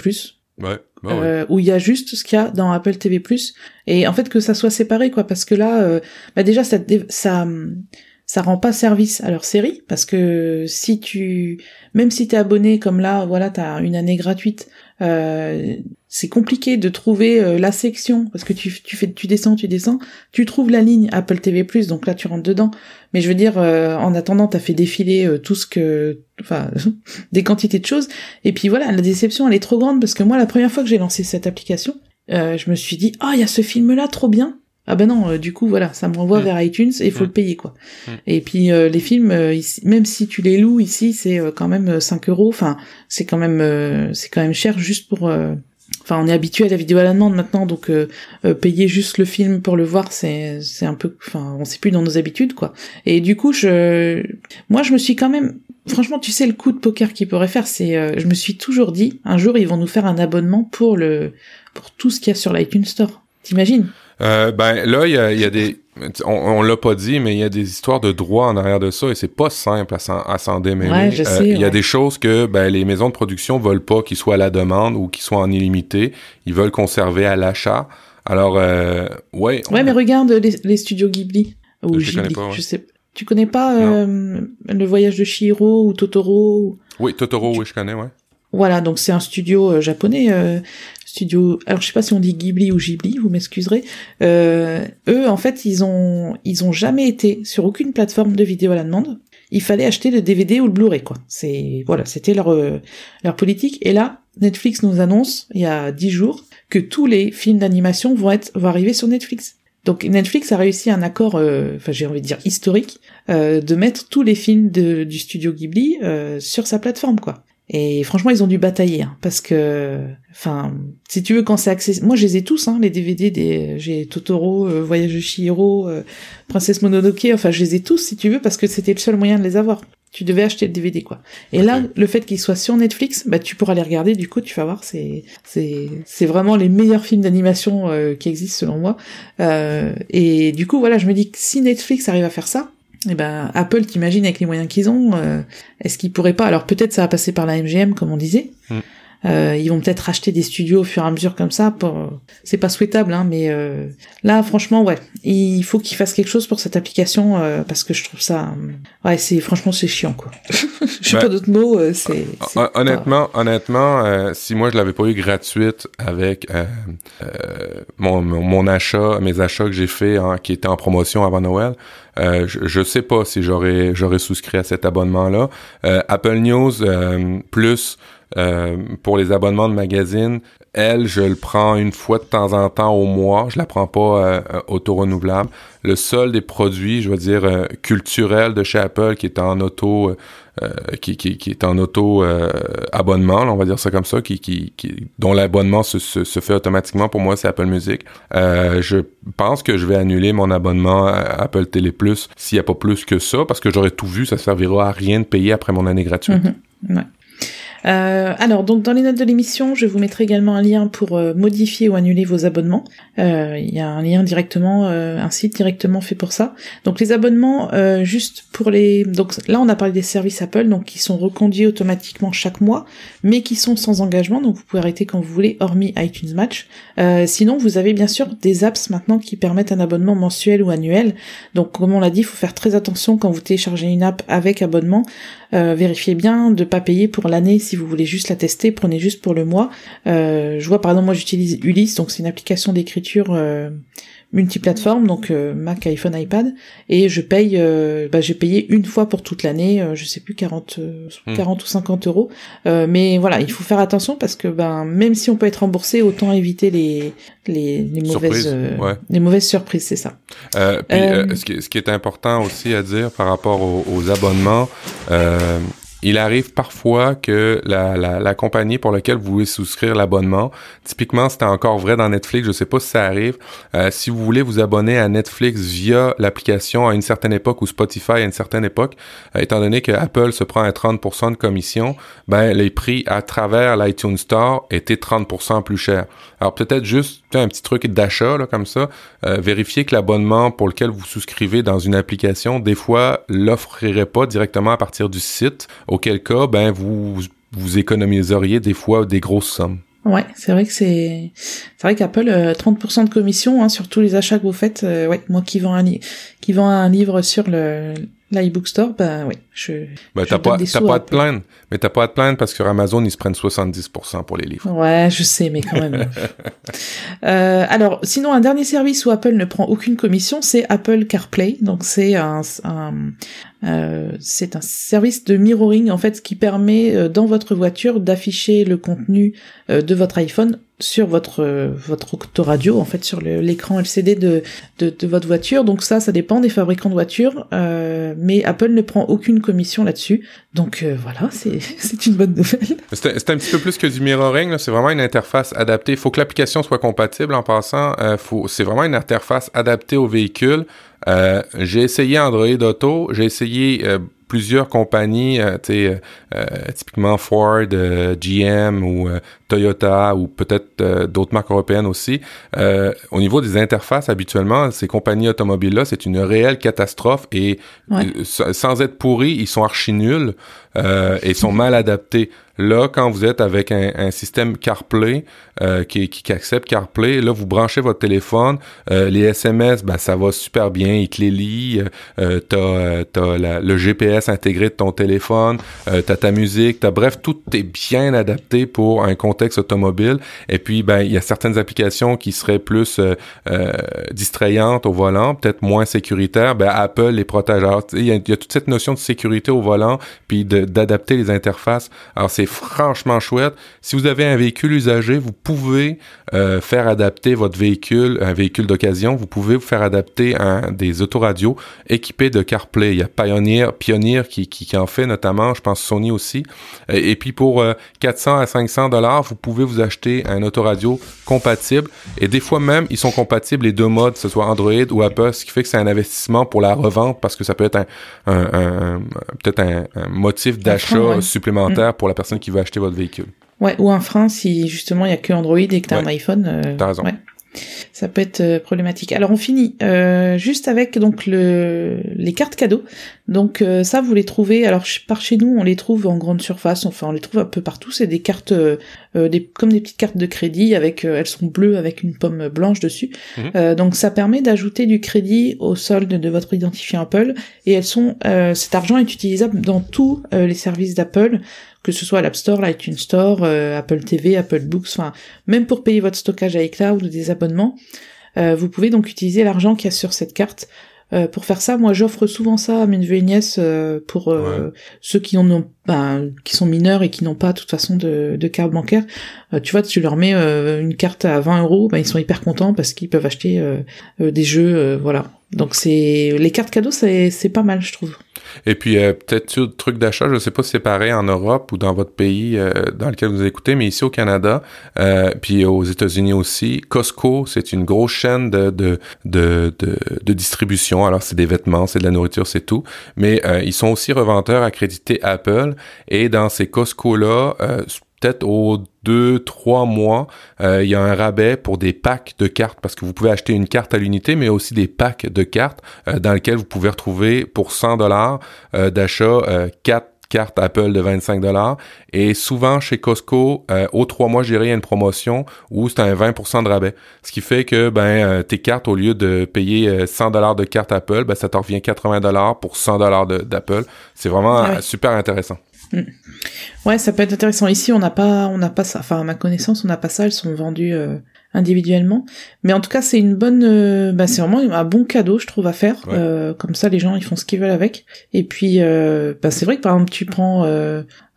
Ouais. Bah où il y a juste ce qu'il y a dans Apple TV+, et en fait que ça soit séparé, quoi, parce que là, bah déjà, ça, ça, ça rend pas service à leur série parce que si tu même si t'es abonné comme là voilà t'as une année gratuite euh, c'est compliqué de trouver euh, la section parce que tu, tu fais tu descends tu descends tu trouves la ligne Apple TV Plus donc là tu rentres dedans. Mais je veux dire euh, en attendant t'as fait défiler tout ce que enfin des quantités de choses. Et puis voilà la déception elle est trop grande parce que moi la première fois que j'ai lancé cette application je me suis dit ah il y a ce film là trop bien ah ben non, euh, du coup voilà, ça me renvoie mm. vers iTunes et il faut mm. le payer quoi. Mm. Et puis euh, les films, euh, même si tu les loues ici, c'est quand même 5 euros. Enfin, c'est quand même c'est quand même cher juste pour. Enfin, on est habitué à la vidéo à la demande maintenant, donc payer juste le film pour le voir, c'est c'est un peu. Enfin, on sait plus dans nos habitudes quoi. Et du coup, je, moi, je me suis quand même. Franchement, tu sais le coup de poker qu'ils pourraient faire, c'est, je me suis toujours dit, un jour ils vont nous faire un abonnement pour le pour tout ce qu'il y a sur l'iTunes Store. T'imagines? Euh, ben là, il y a, y a, des. On, on l'a pas dit, mais il y a des histoires de droit en arrière de ça et c'est pas simple à s'en démêler. Ouais, je euh, il y a des choses que ben, les maisons de production veulent pas qu'ils soient à la demande ou qu'ils soient en illimité. Ils veulent conserver à l'achat. Alors, euh, ouais. Ouais, mais regarde les, les studios Ghibli. ou Je les connais Ghibli. pas, ouais. Je sais. Tu connais pas euh, le voyage de Chihiro ou Totoro Oui, Totoro, Tu- oui, je connais, ouais. Voilà, donc c'est un studio euh, japonais, euh, Alors je sais pas si on dit Ghibli ou Ghibli, vous m'excuserez. Euh, eux, en fait, ils ont ils ont jamais été sur aucune plateforme de vidéo à la demande. Il fallait acheter le DVD ou le Blu-ray, quoi. C'est voilà, c'était leur euh, leur politique. Et là, Netflix nous annonce il y a dix jours que tous les films d'animation vont être vont arriver sur Netflix. Donc Netflix a réussi un accord, euh, enfin j'ai envie de dire historique, de mettre tous les films de, du studio Ghibli sur sa plateforme, quoi. Et franchement, ils ont dû batailler, hein, parce que, enfin, si tu veux, quand c'est accessible, moi, je les ai tous, hein, les DVD des, j'ai Totoro, euh, Voyage de Chihiro, euh, Princesse Mononoke, enfin, je les ai tous, si tu veux, parce que c'était le seul moyen de les avoir. Tu devais acheter le DVD, quoi. Et là, le fait qu'ils soient sur Netflix, bah, tu pourras les regarder, du coup, tu vas voir, c'est, c'est, c'est vraiment les meilleurs films d'animation euh, qui existent, selon moi. Euh, et du coup, voilà, je me dis que si Netflix arrive à faire ça, eh ben, Apple, t'imagines, avec les moyens qu'ils ont, euh, est-ce qu'ils pourraient pas? Alors peut-être ça va passer par la MGM, comme on disait. Mm. Euh, ils vont peut-être racheter des studios au fur et à mesure comme ça. Pour... C'est pas souhaitable, hein, mais euh, là, franchement, ouais, il faut qu'ils fassent quelque chose pour cette application euh, parce que je trouve ça, euh, ouais, c'est franchement c'est chiant quoi. Je sais Ben, pas d'autres mots. euh, c'est c'est Hon- Honnêtement, honnêtement, euh, si moi je l'avais pas eu gratuite avec mon, mon, achat, mes achats que j'ai fait hein, qui étaient en promotion avant Noël, je, je sais pas si j'aurais j'aurais souscrit à cet abonnement-là. Euh, Apple News euh, plus euh, pour les abonnements de magazines, elle, je le prends une fois de temps en temps au mois. Je la prends pas euh, euh, auto-renouvelable. Le seul des produits, je veux dire, euh, culturels de chez Apple qui est en auto, euh, euh, qui, qui, qui est en auto euh, abonnement, là, on va dire ça comme ça, qui, qui, qui dont l'abonnement se, se, se fait automatiquement. Pour moi, c'est Apple Music. Euh, je pense que je vais annuler mon abonnement à Apple Télé Plus s'il n'y a pas plus que ça, parce que j'aurais tout vu, ça servira à rien de payer après mon année gratuite. Mhm. Ouais. Euh, alors, donc dans les notes de l'émission, je vous mettrai également un lien pour euh, modifier ou annuler vos abonnements. Euh, Il y a un lien directement, un site directement fait pour ça. Donc les abonnements, juste pour les, donc là on a parlé des services Apple, donc qui sont reconduits automatiquement chaque mois, mais qui sont sans engagement, donc vous pouvez arrêter quand vous voulez, hormis iTunes Match. Sinon, vous avez bien sûr des apps maintenant qui permettent un abonnement mensuel ou annuel. Donc comme on l'a dit, il faut faire très attention quand vous téléchargez une app avec abonnement. Vérifiez bien de pas payer pour l'année si vous voulez juste la tester, prenez juste pour le mois. Euh, je vois par exemple moi j'utilise Ulysse, donc c'est une application d'écriture euh, multiplateforme, donc euh, Mac, iPhone, iPad, et je paye, euh, bah, j'ai payé une fois pour toute l'année, euh, je sais plus 40, euh, Hmm. 40 ou 50 euros. Euh, mais voilà, il faut faire attention parce que ben même si on peut être remboursé, autant éviter les les, les mauvaises euh, ouais. les mauvaises surprises, c'est ça. Euh, puis, ce, qui, ce qui est important aussi à dire par rapport aux, aux abonnements, euh, il arrive parfois que la, la, la compagnie pour laquelle vous voulez souscrire l'abonnement, typiquement c'était encore vrai dans Netflix, je sais pas si ça arrive, euh, si vous voulez vous abonner à Netflix via l'application à une certaine époque ou Spotify à une certaine époque, euh, étant donné que Apple se prend à 30% de commission, ben les prix à travers l'iTunes Store étaient 30% plus chers. Alors peut-être juste un petit truc d'achat comme ça, euh, vérifiez que l'abonnement pour lequel vous souscrivez dans une application, des fois, l'offrirait pas directement à partir du site, auquel cas, ben, vous, vous économiseriez des fois des grosses sommes. Ouais, c'est vrai que c'est c'est vrai qu'Apple euh, 30% de commission hein, sur tous les achats que vous faites. euh, ouais, moi qui vends un qui vends un livre sur le l'iBook Store, ben ouais, je Ben, Je t'as pas, t'as pas à te plaindre, mais t'as pas à te plaindre parce que Amazon, ils se prennent 70% pour les livres. Ouais, je sais, mais quand même. Euh, alors, sinon, un dernier service où Apple ne prend aucune commission, c'est Apple CarPlay. Donc, c'est un, un, euh, c'est un service de mirroring en fait qui permet euh, dans votre voiture d'afficher le contenu euh, de votre iPhone sur votre votre autoradio en fait sur l'écran LCD de, de de votre voiture. Donc ça, ça dépend des fabricants de voitures, euh, mais Apple ne prend aucune commission là-dessus. Donc euh, voilà, c'est c'est une bonne nouvelle. C'est un petit peu plus que du mirroring, c'est vraiment une interface adaptée. Faut que l'application soit compatible en passant. Euh, faut, c'est vraiment une interface adaptée au véhicule. Euh, j'ai essayé Android Auto, j'ai essayé euh, plusieurs compagnies, euh, tu sais, euh, euh, typiquement Ford, euh, GM ou euh, Toyota ou peut-être d'autres marques européennes aussi. Euh, au niveau des interfaces, habituellement, ces compagnies automobiles-là, c'est une réelle catastrophe et Ouais. sans être pourris, ils sont archi nuls euh, et sont mal adaptés. Là, quand vous êtes avec un, système CarPlay euh, qui, qui, accepte CarPlay, là, vous branchez votre téléphone. Euh, les SMS, ben, ça va super bien. Il te les lit. Euh, t'as as le GPS intégré de ton téléphone. Euh, t'as ta musique. T'as, bref, tout est bien adapté pour un contexte automobile. Et puis, ben, il y a certaines applications qui seraient plus distrayantes au volant, peut-être moins sécuritaires. Ben, Apple les protège. Il y, a toute cette notion de sécurité au volant, puis d'adapter les interfaces. Alors, c'est franchement chouette. Si vous avez un véhicule usagé, vous pouvez euh, faire adapter votre véhicule, un véhicule d'occasion, vous pouvez vous faire adapter un, des autoradios équipés de CarPlay. Il y a Pioneer, Pioneer qui, qui, en fait notamment, je pense Sony aussi. Et, puis pour 400 euh, à 500 dollars, vous pouvez vous acheter un autoradio compatible. Et des fois même, ils sont compatibles les deux modes, que ce soit Android ou Apple, ce qui fait que c'est un investissement pour la revente parce que ça peut être un, un, peut-être un, motif d'achat supplémentaire mm. pour la personne qui veut acheter votre véhicule. Ouais, ou un frein si justement il y a que Android et que tu as un iPhone. Euh, T'as raison. Ouais. Ça peut être euh, problématique. Alors on finit euh, juste avec donc le les cartes cadeaux. Donc euh, ça vous les trouvez. Alors par chez nous on les trouve en grande surface. Enfin on les trouve un peu partout. C'est des cartes euh, des comme des petites cartes de crédit avec elles sont bleues avec une pomme blanche dessus. Mhm. donc ça permet d'ajouter du crédit au solde de votre identifiant Apple et elles sont cet argent est utilisable dans tous les services d'Apple que ce soit l'App Store, l'iTunes Store, euh, Apple TV, Apple Books, enfin même pour payer votre stockage à iCloud ou des abonnements, euh, vous pouvez donc utiliser l'argent qu'il y a sur cette carte. Euh, pour faire ça, moi j'offre souvent ça à mes neveux et nièces pour ceux qui en ont, ben, qui sont mineurs et qui n'ont pas de toute façon de, de carte bancaire. tu vois, tu leur mets une carte à 20 euros, ben, ils sont hyper contents parce qu'ils peuvent acheter des jeux, voilà. Donc c'est les cartes cadeaux, c'est pas mal, je trouve. Et puis, euh, peut-être sur truc d'achat, je ne sais pas si c'est pareil en Europe ou dans votre pays euh, dans lequel vous écoutez, mais ici au Canada, euh, puis aux États-Unis aussi, Costco, c'est une grosse chaîne de, de, de, de, distribution. Alors, c'est des vêtements, c'est de la nourriture, c'est tout. Mais ils sont aussi revendeurs accrédités Apple. Et dans ces Costco-là, peut-être aux deux, trois mois, euh, il y a un rabais pour des packs de cartes parce que vous pouvez acheter une carte à l'unité, mais aussi des packs de cartes euh, dans lesquels vous pouvez retrouver pour 100 dollars euh, d'achat quatre cartes Apple de 25 dollars. Et souvent chez Costco aux trois mois j'ai il y a une promotion où c'est un 20% de rabais. Ce qui fait que ben tes cartes au lieu de payer 100 dollars de carte Apple ben ça te revient 80 dollars pour 100 dollars d'Apple. C'est vraiment ah super intéressant. Ouais, ça peut être intéressant. Ici, on n'a pas, on n'a pas ça. Enfin, à ma connaissance, on n'a pas ça. Elles sont vendues euh, individuellement. Mais en tout cas, c'est une bonne, euh, bah, c'est vraiment un bon cadeau, je trouve, à faire. Euh, comme ça, les gens, ils font ce qu'ils veulent avec. Et puis, bah, c'est vrai que par exemple, tu prends,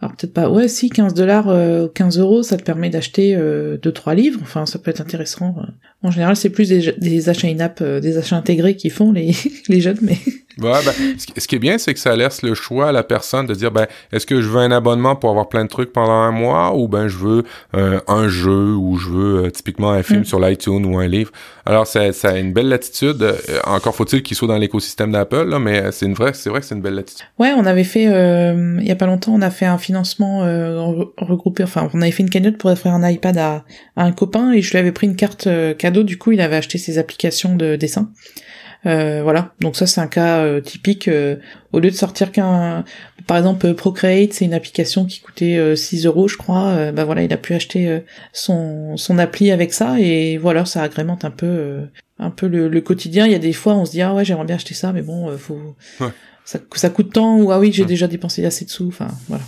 alors peut-être pas, ouais, si 15 dollars, 15 euros, ça te permet d'acheter deux trois livres. Enfin, ça peut être intéressant. En général, c'est plus des, des achats in-app, des achats intégrés qui font les les jeunes, mais Ouais, ben, ce qui est bien, c'est que ça laisse le choix à la personne de dire, ben, est-ce que je veux un abonnement pour avoir plein de trucs pendant un mois ou ben je veux euh, un jeu ou je veux euh, typiquement un film mm. sur l'iTunes ou un livre. Alors, ça, ça a une belle latitude. Euh, encore faut-il qu'il soit dans l'écosystème d'Apple, mais c'est une vraie, c'est vrai que c'est une belle latitude. Ouais, on avait fait, il y a pas longtemps, on a fait un financement regroupé, enfin, on avait fait une cagnotte pour offrir un iPad à, un copain et je lui avais pris une carte cadeau, du coup, il avait acheté ses applications de dessin. Euh, voilà, donc ça c'est un cas euh, typique. Euh, au lieu de sortir qu'un, par exemple Procreate, c'est une application qui coûtait 6 euros, je crois. bah voilà, il a pu acheter son son appli avec ça et voilà, ça agrémente un peu un peu le, quotidien. Il y a des fois, on se dit ah ouais, j'aimerais bien acheter ça, mais bon, faut ça, ça coûte tant ou ah oui j'ai déjà dépensé assez de sous enfin voilà.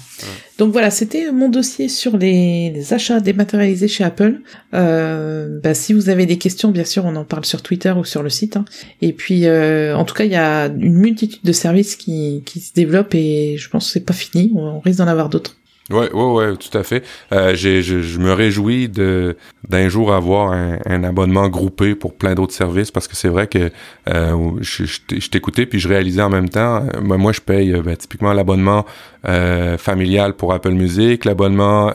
Donc voilà c'était mon dossier sur les, achats dématérialisés chez Apple. Euh, bah, si vous avez des questions bien sûr on en parle sur Twitter ou sur le site hein. et puis euh, en tout cas il y a une multitude de services qui, qui se développent et je pense que c'est pas fini. On risque d'en avoir d'autres Ouais, ouais, ouais, tout à fait. Euh, je, je, me réjouis de d'un jour avoir un, abonnement groupé pour plein d'autres services parce que c'est vrai que euh, je, t'écoutais puis je réalisais en même temps. Euh, moi, je paye ben, typiquement l'abonnement familial pour Apple Music, l'abonnement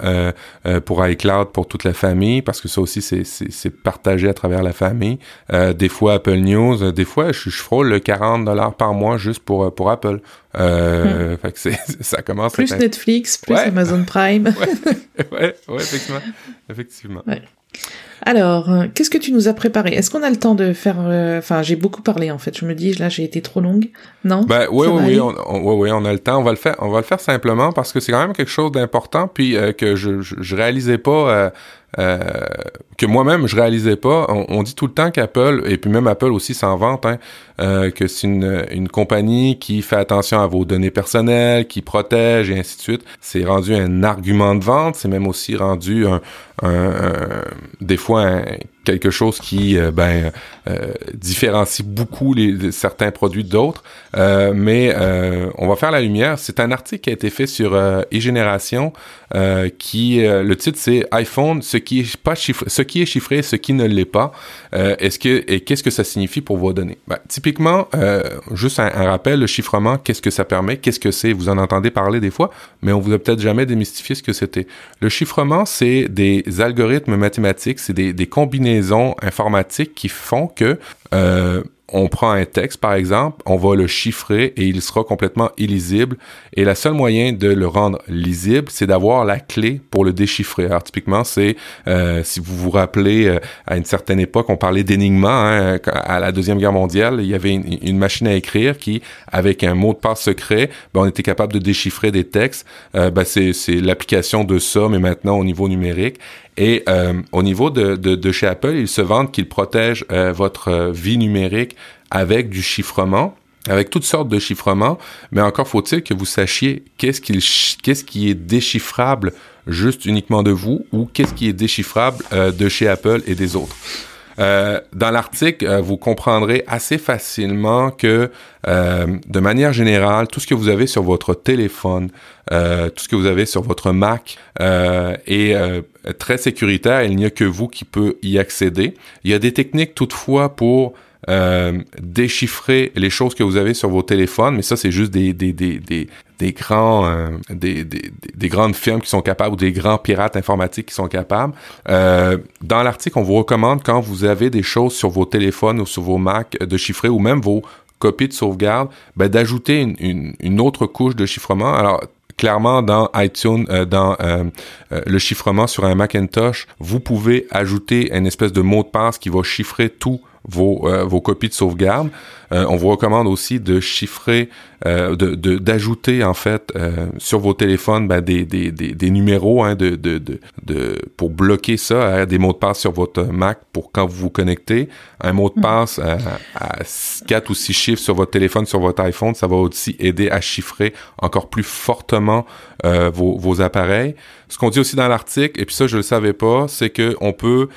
pour iCloud pour toute la famille parce que ça aussi c'est c'est partagé à travers la famille. des fois Apple News, des fois je, je frôle le 40 dollars par mois juste pour pour Apple. Euh, hmm. fait que ça commence plus Netflix, plus Amazon Prime. ouais, ouais, ouais, effectivement. effectivement. Ouais. Alors, euh, qu'est-ce que tu nous as préparé? Est-ce qu'on a le temps de faire euh, Enfin, j'ai beaucoup parlé en fait. Je me dis là, j'ai été trop longue. Non? Ben oui, oui, oui, on, oui, on a le temps. On va le faire. On va le faire simplement parce que c'est quand même quelque chose d'important, puis que je, je, je réalisais pas euh, que moi-même je réalisais pas. On, dit tout le temps qu'Apple et puis même Apple aussi s'en vante, hein, euh, que c'est une, une compagnie qui fait attention à vos données personnelles, qui protège et ainsi de suite. C'est rendu un argument de vente. C'est même aussi rendu un, un, des fois quelque chose qui euh, ben euh, différencie beaucoup les, certains produits d'autres. Euh, mais on va faire la lumière. C'est un article qui a été fait sur e-génération qui le titre c'est iPhone ce qui est pas chiffré, ce qui est chiffré, ce qui ne l'est pas. Est-ce que et qu'est-ce que ça signifie pour vos données? Ben, juste un, rappel, le chiffrement, qu'est-ce que ça permet Qu'est-ce que c'est? Vous en entendez parler des fois, mais on vous a peut-être jamais démystifié ce que c'était. Le chiffrement, c'est des algorithmes mathématiques, c'est des, combinaisons informatiques qui font que euh, on prend un texte, par exemple, on va le chiffrer et il sera complètement illisible. Et la seule moyen de le rendre lisible, c'est d'avoir la clé pour le déchiffrer. Alors, typiquement, c'est, euh, si vous vous rappelez, euh, à une certaine époque, on parlait d'énigmes. Hein, à la Deuxième Guerre mondiale, il y avait une, machine à écrire qui, avec un mot de passe secret, ben, on était capable de déchiffrer des textes. Euh, ben, c'est l'application de ça, mais maintenant au niveau numérique. Et euh, au niveau de, chez Apple, ils se vendent qu'ils protègent euh, votre euh, vie numérique avec du chiffrement, avec toutes sortes de chiffrements, mais encore faut-il que vous sachiez qu'est-ce qui est déchiffrable juste uniquement de vous ou qu'est-ce qui est déchiffrable de chez Apple et des autres. Euh, dans l'article, euh, vous comprendrez assez facilement que, euh, de manière générale, tout ce que vous avez sur votre téléphone, tout ce que vous avez sur votre Mac est très sécuritaire. Il n'y a que vous qui peut y accéder. Il y a des techniques toutefois pour euh, déchiffrer les choses que vous avez sur vos téléphones, mais ça c'est juste des des des des, des grands euh, des, des, des grandes firmes qui sont capables ou des grands pirates informatiques qui sont capables. Euh, dans l'article, on vous recommande quand vous avez des choses sur vos téléphones ou sur vos Mac de chiffrer ou même vos copies de sauvegarde, ben, d'ajouter une, une, une, autre couche de chiffrement. Alors clairement dans iTunes, euh, dans le chiffrement sur un Macintosh, vous pouvez ajouter une espèce de mot de passe qui va chiffrer tout vos, euh, vos copies de sauvegarde. Euh, on vous recommande aussi de chiffrer, euh, de d'ajouter en fait sur vos téléphones ben, des, des, des, des, numéros hein, de, de, de, de, pour bloquer ça, hein, des mots de passe sur votre Mac pour quand vous vous connectez. Un mot de mm. passe à, à 4 ou 6 chiffres sur votre téléphone, sur votre iPhone, ça va aussi aider à chiffrer encore plus fortement vos, vos appareils. Ce qu'on dit aussi dans l'article, et puis ça je le savais pas, c'est que on peut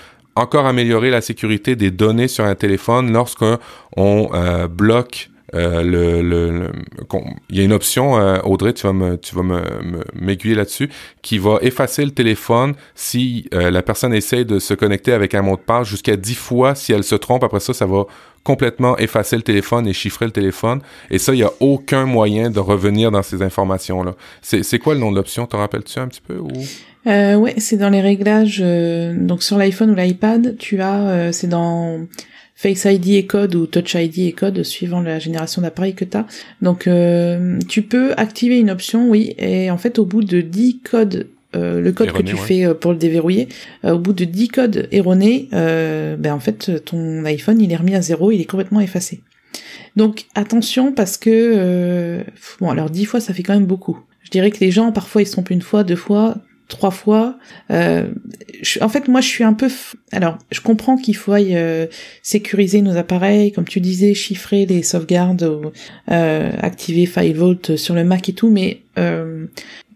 encore améliorer la sécurité des données sur un téléphone lorsqu'on euh, bloque euh, le, il y a une option, euh, Audrey, tu vas me, tu vas me, m'aiguiller là-dessus, qui va effacer le téléphone si la personne essaie de se connecter avec un mot de passe jusqu'à 10 fois. Si elle se trompe, après ça, ça va complètement effacer le téléphone et chiffrer le téléphone. Et ça, il n'y a aucun moyen de revenir dans ces informations-là. C'est, quoi le nom de l'option? T'en rappelles-tu un petit peu? Euh, ouais, c'est dans les réglages. Euh, donc sur l'iPhone ou l'iPad, tu as, euh, c'est dans Face ID et code ou Touch ID et code suivant la génération d'appareils que tu as. Donc euh, tu peux activer une option, oui, et en fait au bout de 10 codes le code que tu fais pour le déverrouiller, au bout de 10 codes erronés, ben en fait ton iPhone il est remis à zéro, il est complètement effacé. Donc attention parce que bon alors 10 fois ça fait quand même beaucoup. Je dirais que les gens parfois ils se trompent une fois, deux fois, trois fois. Euh, en fait, moi, je suis un peu. Alors, je comprends qu'il faut euh, sécuriser nos appareils, comme tu disais, chiffrer les sauvegardes, euh, activer FileVault sur le Mac et tout. Mais euh,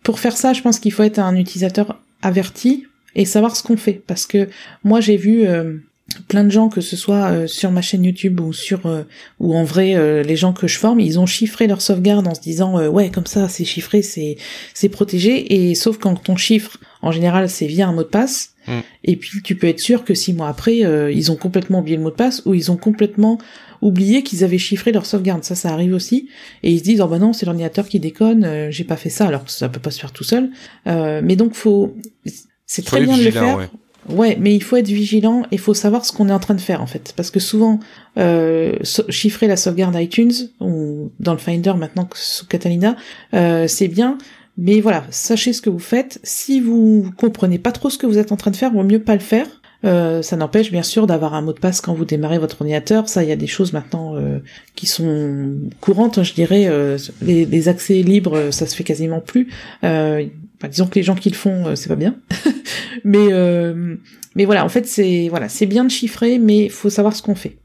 pour faire ça, je pense qu'il faut être un utilisateur averti et savoir ce qu'on fait. Parce que moi, j'ai vu euh, plein de gens, que ce soit euh, sur ma chaîne YouTube ou sur euh, ou en vrai euh, les gens que je forme, ils ont chiffré leur sauvegarde en se disant ouais comme ça c'est chiffré, c'est c'est protégé. Et sauf quand on chiffre en général c'est via un mot de passe. Mm. et puis tu peux être sûr que six mois après ils ont complètement oublié le mot de passe ou ils ont complètement oublié qu'ils avaient chiffré leur sauvegarde, ça ça arrive aussi. Et ils se disent oh bah non c'est l'ordinateur qui déconne, j'ai pas fait ça alors que ça peut pas se faire tout seul, mais donc faut c'est très bien de le faire. Ouais, mais il faut être vigilant et il faut savoir ce qu'on est en train de faire en fait, parce que souvent euh, chiffrer la sauvegarde iTunes ou dans le Finder maintenant sous Catalina, euh, c'est bien, mais voilà, sachez ce que vous faites. Si vous comprenez pas trop ce que vous êtes en train de faire, vaut mieux pas le faire. Euh, ça n'empêche bien sûr d'avoir un mot de passe quand vous démarrez votre ordinateur. Ça, il y a des choses maintenant euh, qui sont courantes, je dirais. Euh, les, les, accès libres, ça se fait quasiment plus. Euh, disons que les gens qui le font, c'est pas bien. mais mais voilà, en fait, c'est voilà, c'est bien de chiffrer, mais faut savoir ce qu'on fait.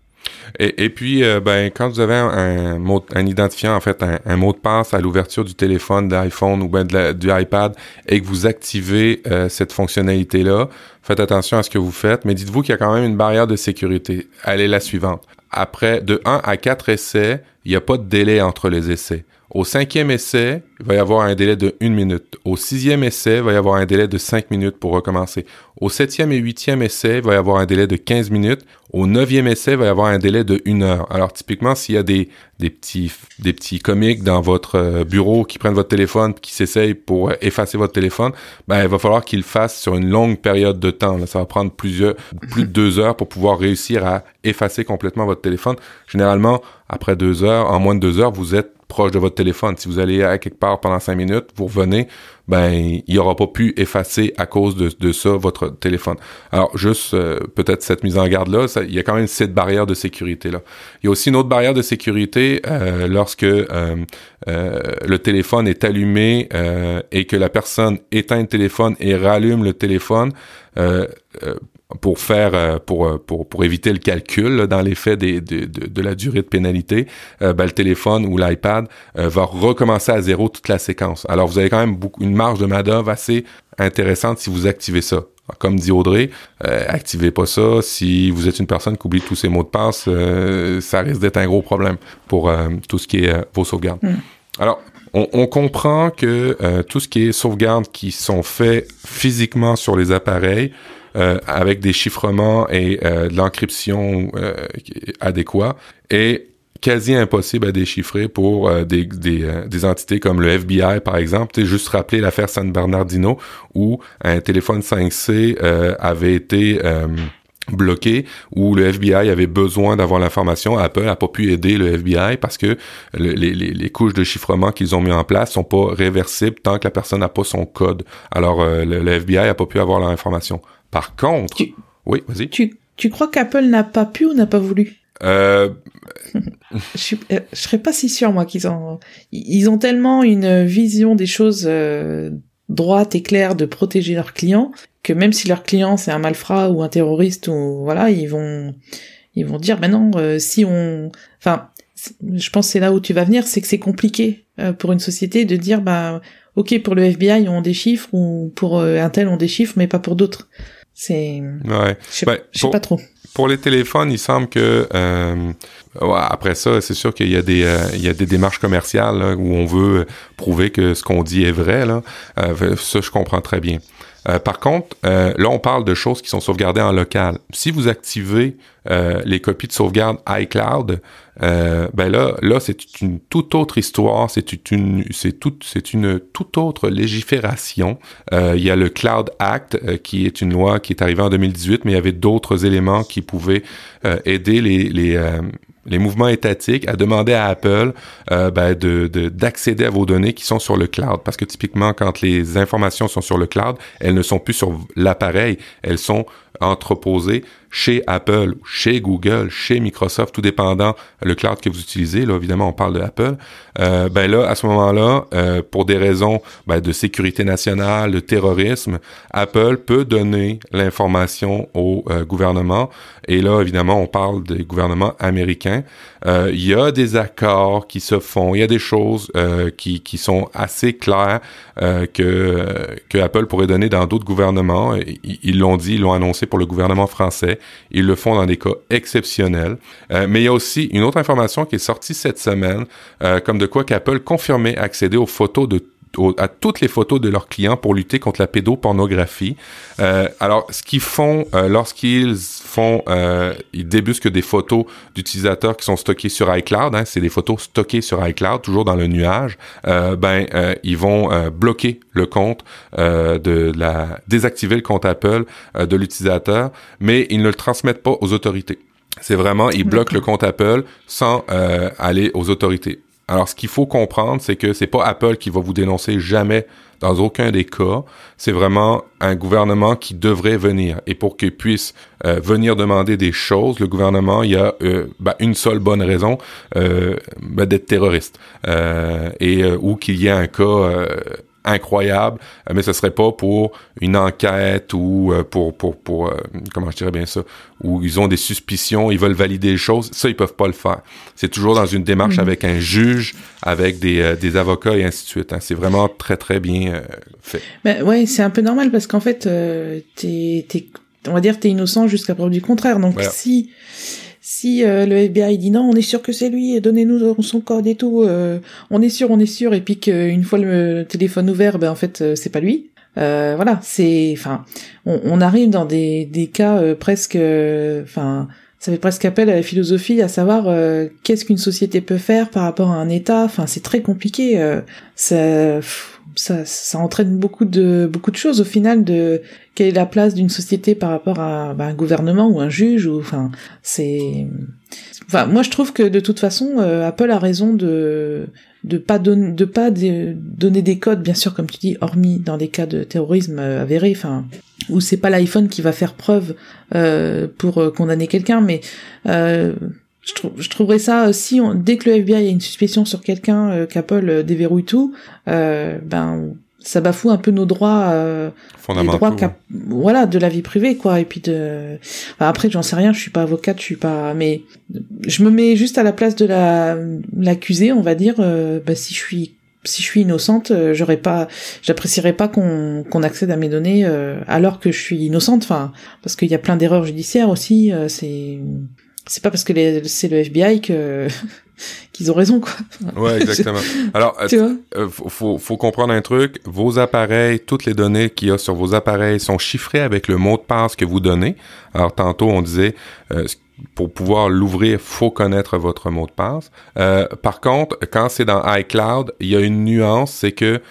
Et, et puis, euh, ben, quand vous avez un, identifiant, en fait, un, mot de passe à l'ouverture du téléphone, de l'iPhone ou ben du iPad, et que vous activez euh, cette fonctionnalité-là, faites attention à ce que vous faites, mais dites-vous qu'il y a quand même une barrière de sécurité. Elle est la suivante. Après, de 1 à 4 essais, il n'y a pas de délai entre les essais. Au cinquième essai, il va y avoir un délai de une minute. Au sixième essai, il va y avoir un délai de cinq minutes pour recommencer. Au septième et huitième essai, il va y avoir un délai de 15 minutes. Au neuvième essai, il va y avoir un délai de une heure. Alors, typiquement, s'il y a des, des petits, des petits comiques dans votre euh, bureau qui prennent votre téléphone, qui s'essayent pour effacer votre téléphone, ben, il va falloir qu'ils le fassent sur une longue période de temps. Ça va prendre plusieurs, plus de deux heures pour pouvoir réussir à effacer complètement votre téléphone. Généralement, après deux heures, en moins de deux heures, vous êtes proche de votre téléphone. Si vous allez à quelque part pendant cinq minutes, vous revenez, ben il aura pas pu effacer à cause de, de ça votre téléphone. Alors juste euh, peut-être cette mise en garde là, il y a quand même cette barrière de sécurité là. Il y a aussi une autre barrière de sécurité euh, lorsque euh, le téléphone est allumé et que la personne éteint le téléphone et rallume le téléphone pour faire euh, pour, euh, pour, pour éviter le calcul dans l'effet des, de, de, de, la durée de pénalité, euh, ben, le téléphone ou l'iPad va recommencer à zéro toute la séquence. Alors vous avez quand même beaucoup, une marge de main-d'œuvre assez intéressante si vous activez ça. Comme dit Audrey, activez pas ça. Si vous êtes une personne qui oublie tous ses mots de passe, ça risque d'être un gros problème pour tout ce qui est vos sauvegardes. Mm. Alors, on, on, comprend que tout ce qui est sauvegardes qui sont faits physiquement sur les appareils, euh, avec des chiffrements et euh, de l'encryption euh, adéquat est quasi impossible à déchiffrer pour des, des, entités comme le FBI, par exemple. Juste rappeler l'affaire San Bernardino où un téléphone 5C avait été bloqué où le FBI avait besoin d'avoir l'information. Apple n'a pas pu aider le FBI parce que les, les, couches de chiffrement qu'ils ont mis en place sont pas réversibles tant que la personne n'a pas son code. Alors le, le, FBI a pas pu avoir l'information. Par contre, oui, vas-y. Tu, tu crois qu'Apple n'a pas pu ou n'a pas voulu? Euh... je, euh, je serais pas si sûr moi qu'ils ont ils ont tellement une vision des choses euh, droite et claire de protéger leurs clients que même si leur client c'est un malfrat ou un terroriste ou voilà ils vont ils vont dire ben non euh, si on enfin je pense c'est là où tu vas venir c'est que c'est compliqué pour une société de dire bah ok pour le FBI on déchiffre ou pour un tel on déchiffre mais pas pour d'autres c'est. Ouais. Je sais, ben, pas trop. Pour les téléphones, il semble que euh, après ça, c'est sûr qu'il y a des euh, il y a des démarches commerciales où on veut prouver que ce qu'on dit est vrai là. Euh, ça, je comprends très bien. Euh, par contre, euh, là, on parle de choses qui sont sauvegardées en local. Si vous activez euh, les copies de sauvegarde iCloud, ben là, là, c'est une toute autre histoire. C'est une, c'est c'est une toute autre légifération. il y a le Cloud Act, qui est une loi qui est arrivée en 2018, mais il y avait d'autres éléments qui pouvaient aider les, les les mouvements étatiques, à demander à Apple euh, ben de, d'accéder à vos données qui sont sur le cloud. Parce que typiquement, quand les informations sont sur le cloud, elles ne sont plus sur l'appareil, elles sont entreposées chez Apple, chez Google, chez Microsoft, tout dépendant le cloud que vous utilisez. Là, évidemment, on parle de Apple. Euh, ben là, à ce moment-là, euh, pour des raisons ben, de sécurité nationale, de terrorisme, Apple peut donner l'information au euh, gouvernement. Et là, évidemment, on parle des gouvernements américains. Euh, il y a des accords qui se font, il y a des choses qui, qui sont assez claires que, que Apple pourrait donner dans d'autres gouvernements. Ils l'ont dit, ils l'ont annoncé pour le gouvernement français. Ils le font dans des cas exceptionnels. Euh, mais il y a aussi une autre information qui est sortie cette semaine, euh, comme de quoi qu'Apple confirmait accéder aux photos de à toutes les photos de leurs clients pour lutter contre la pédopornographie. Euh, alors, ce qu'ils font euh, lorsqu'ils font, euh, ils débusquent des photos d'utilisateurs qui sont stockés sur iCloud, hein, c'est des photos stockées sur iCloud, toujours dans le nuage. Euh, ben, ils vont bloquer le compte de la, désactiver le compte Apple de l'utilisateur, mais ils ne le transmettent pas aux autorités. C'est vraiment, ils bloquent le compte Apple sans aller aux autorités. Alors, ce qu'il faut comprendre, c'est que c'est pas Apple qui va vous dénoncer jamais dans aucun des cas. C'est vraiment un gouvernement qui devrait venir. Et pour qu'il puisse euh, venir demander des choses, le gouvernement, il y a euh, ben, une seule bonne raison, euh, ben, d'être terroriste. et ou qu'il y ait un cas incroyable, euh, mais ce serait pas pour une enquête ou euh, pour pour pour euh, comment je dirais bien ça, où ils ont des suspicions, ils veulent valider les choses, ça ils peuvent pas le faire. C'est toujours dans une démarche mhm. avec un juge, avec des, des avocats et ainsi de suite. Hein. C'est vraiment très très bien fait. Mais ouais, c'est un peu normal parce qu'en fait, t'es t'es on va dire t'es innocent jusqu'à preuve du contraire. Donc si si euh, le FBI dit non, on est sûr que c'est lui, donnez-nous son code et tout, euh, on est sûr, on est sûr, et puis qu'une fois le téléphone ouvert, ben en fait euh, c'est pas lui. voilà, c'est, enfin, on, arrive dans des, des cas presque, enfin, ça fait presque appel à la philosophie, à savoir qu'est-ce qu'une société peut faire par rapport à un État? Enfin, c'est très compliqué. ça, ça, ça entraîne beaucoup de beaucoup de choses au final de quelle est la place d'une société par rapport à bah, un gouvernement ou un juge ou enfin c'est enfin moi je trouve que de toute façon euh, Apple a raison de de pas donner de pas donner des codes bien sûr comme tu dis hormis dans des cas de terrorisme euh, avéré enfin où c'est pas l'iPhone qui va faire preuve euh, pour condamner quelqu'un mais je, trouve, je trouverais ça si on, dès que le FBI a une suspicion sur quelqu'un euh, qu'Apple déverrouille tout, euh, ben ça bafoue un peu nos droits, euh, les droits voilà de la vie privée quoi. Et puis de après j'en sais rien, je suis pas avocate, je suis pas, mais je me mets juste à la place de la l'accusé, on va dire. Euh, bah, si je suis si je suis innocente, euh, j'aurais pas, j'apprécierais pas qu'on qu'on accède à mes données alors que je suis innocente. Enfin, parce qu'il y a plein d'erreurs judiciaires aussi. c'est c'est pas parce que c'est le FBI que qu'ils ont raison quoi. Ouais, exactement. Alors, tu vois? Euh, faut, faut comprendre un truc. Vos appareils, toutes les données qu'il y a sur vos appareils sont chiffrées avec le mot de passe que vous donnez. Alors tantôt on disait euh, pour pouvoir l'ouvrir, faut connaître votre mot de passe. Euh, par contre, quand c'est dans iCloud, il y a une nuance, c'est que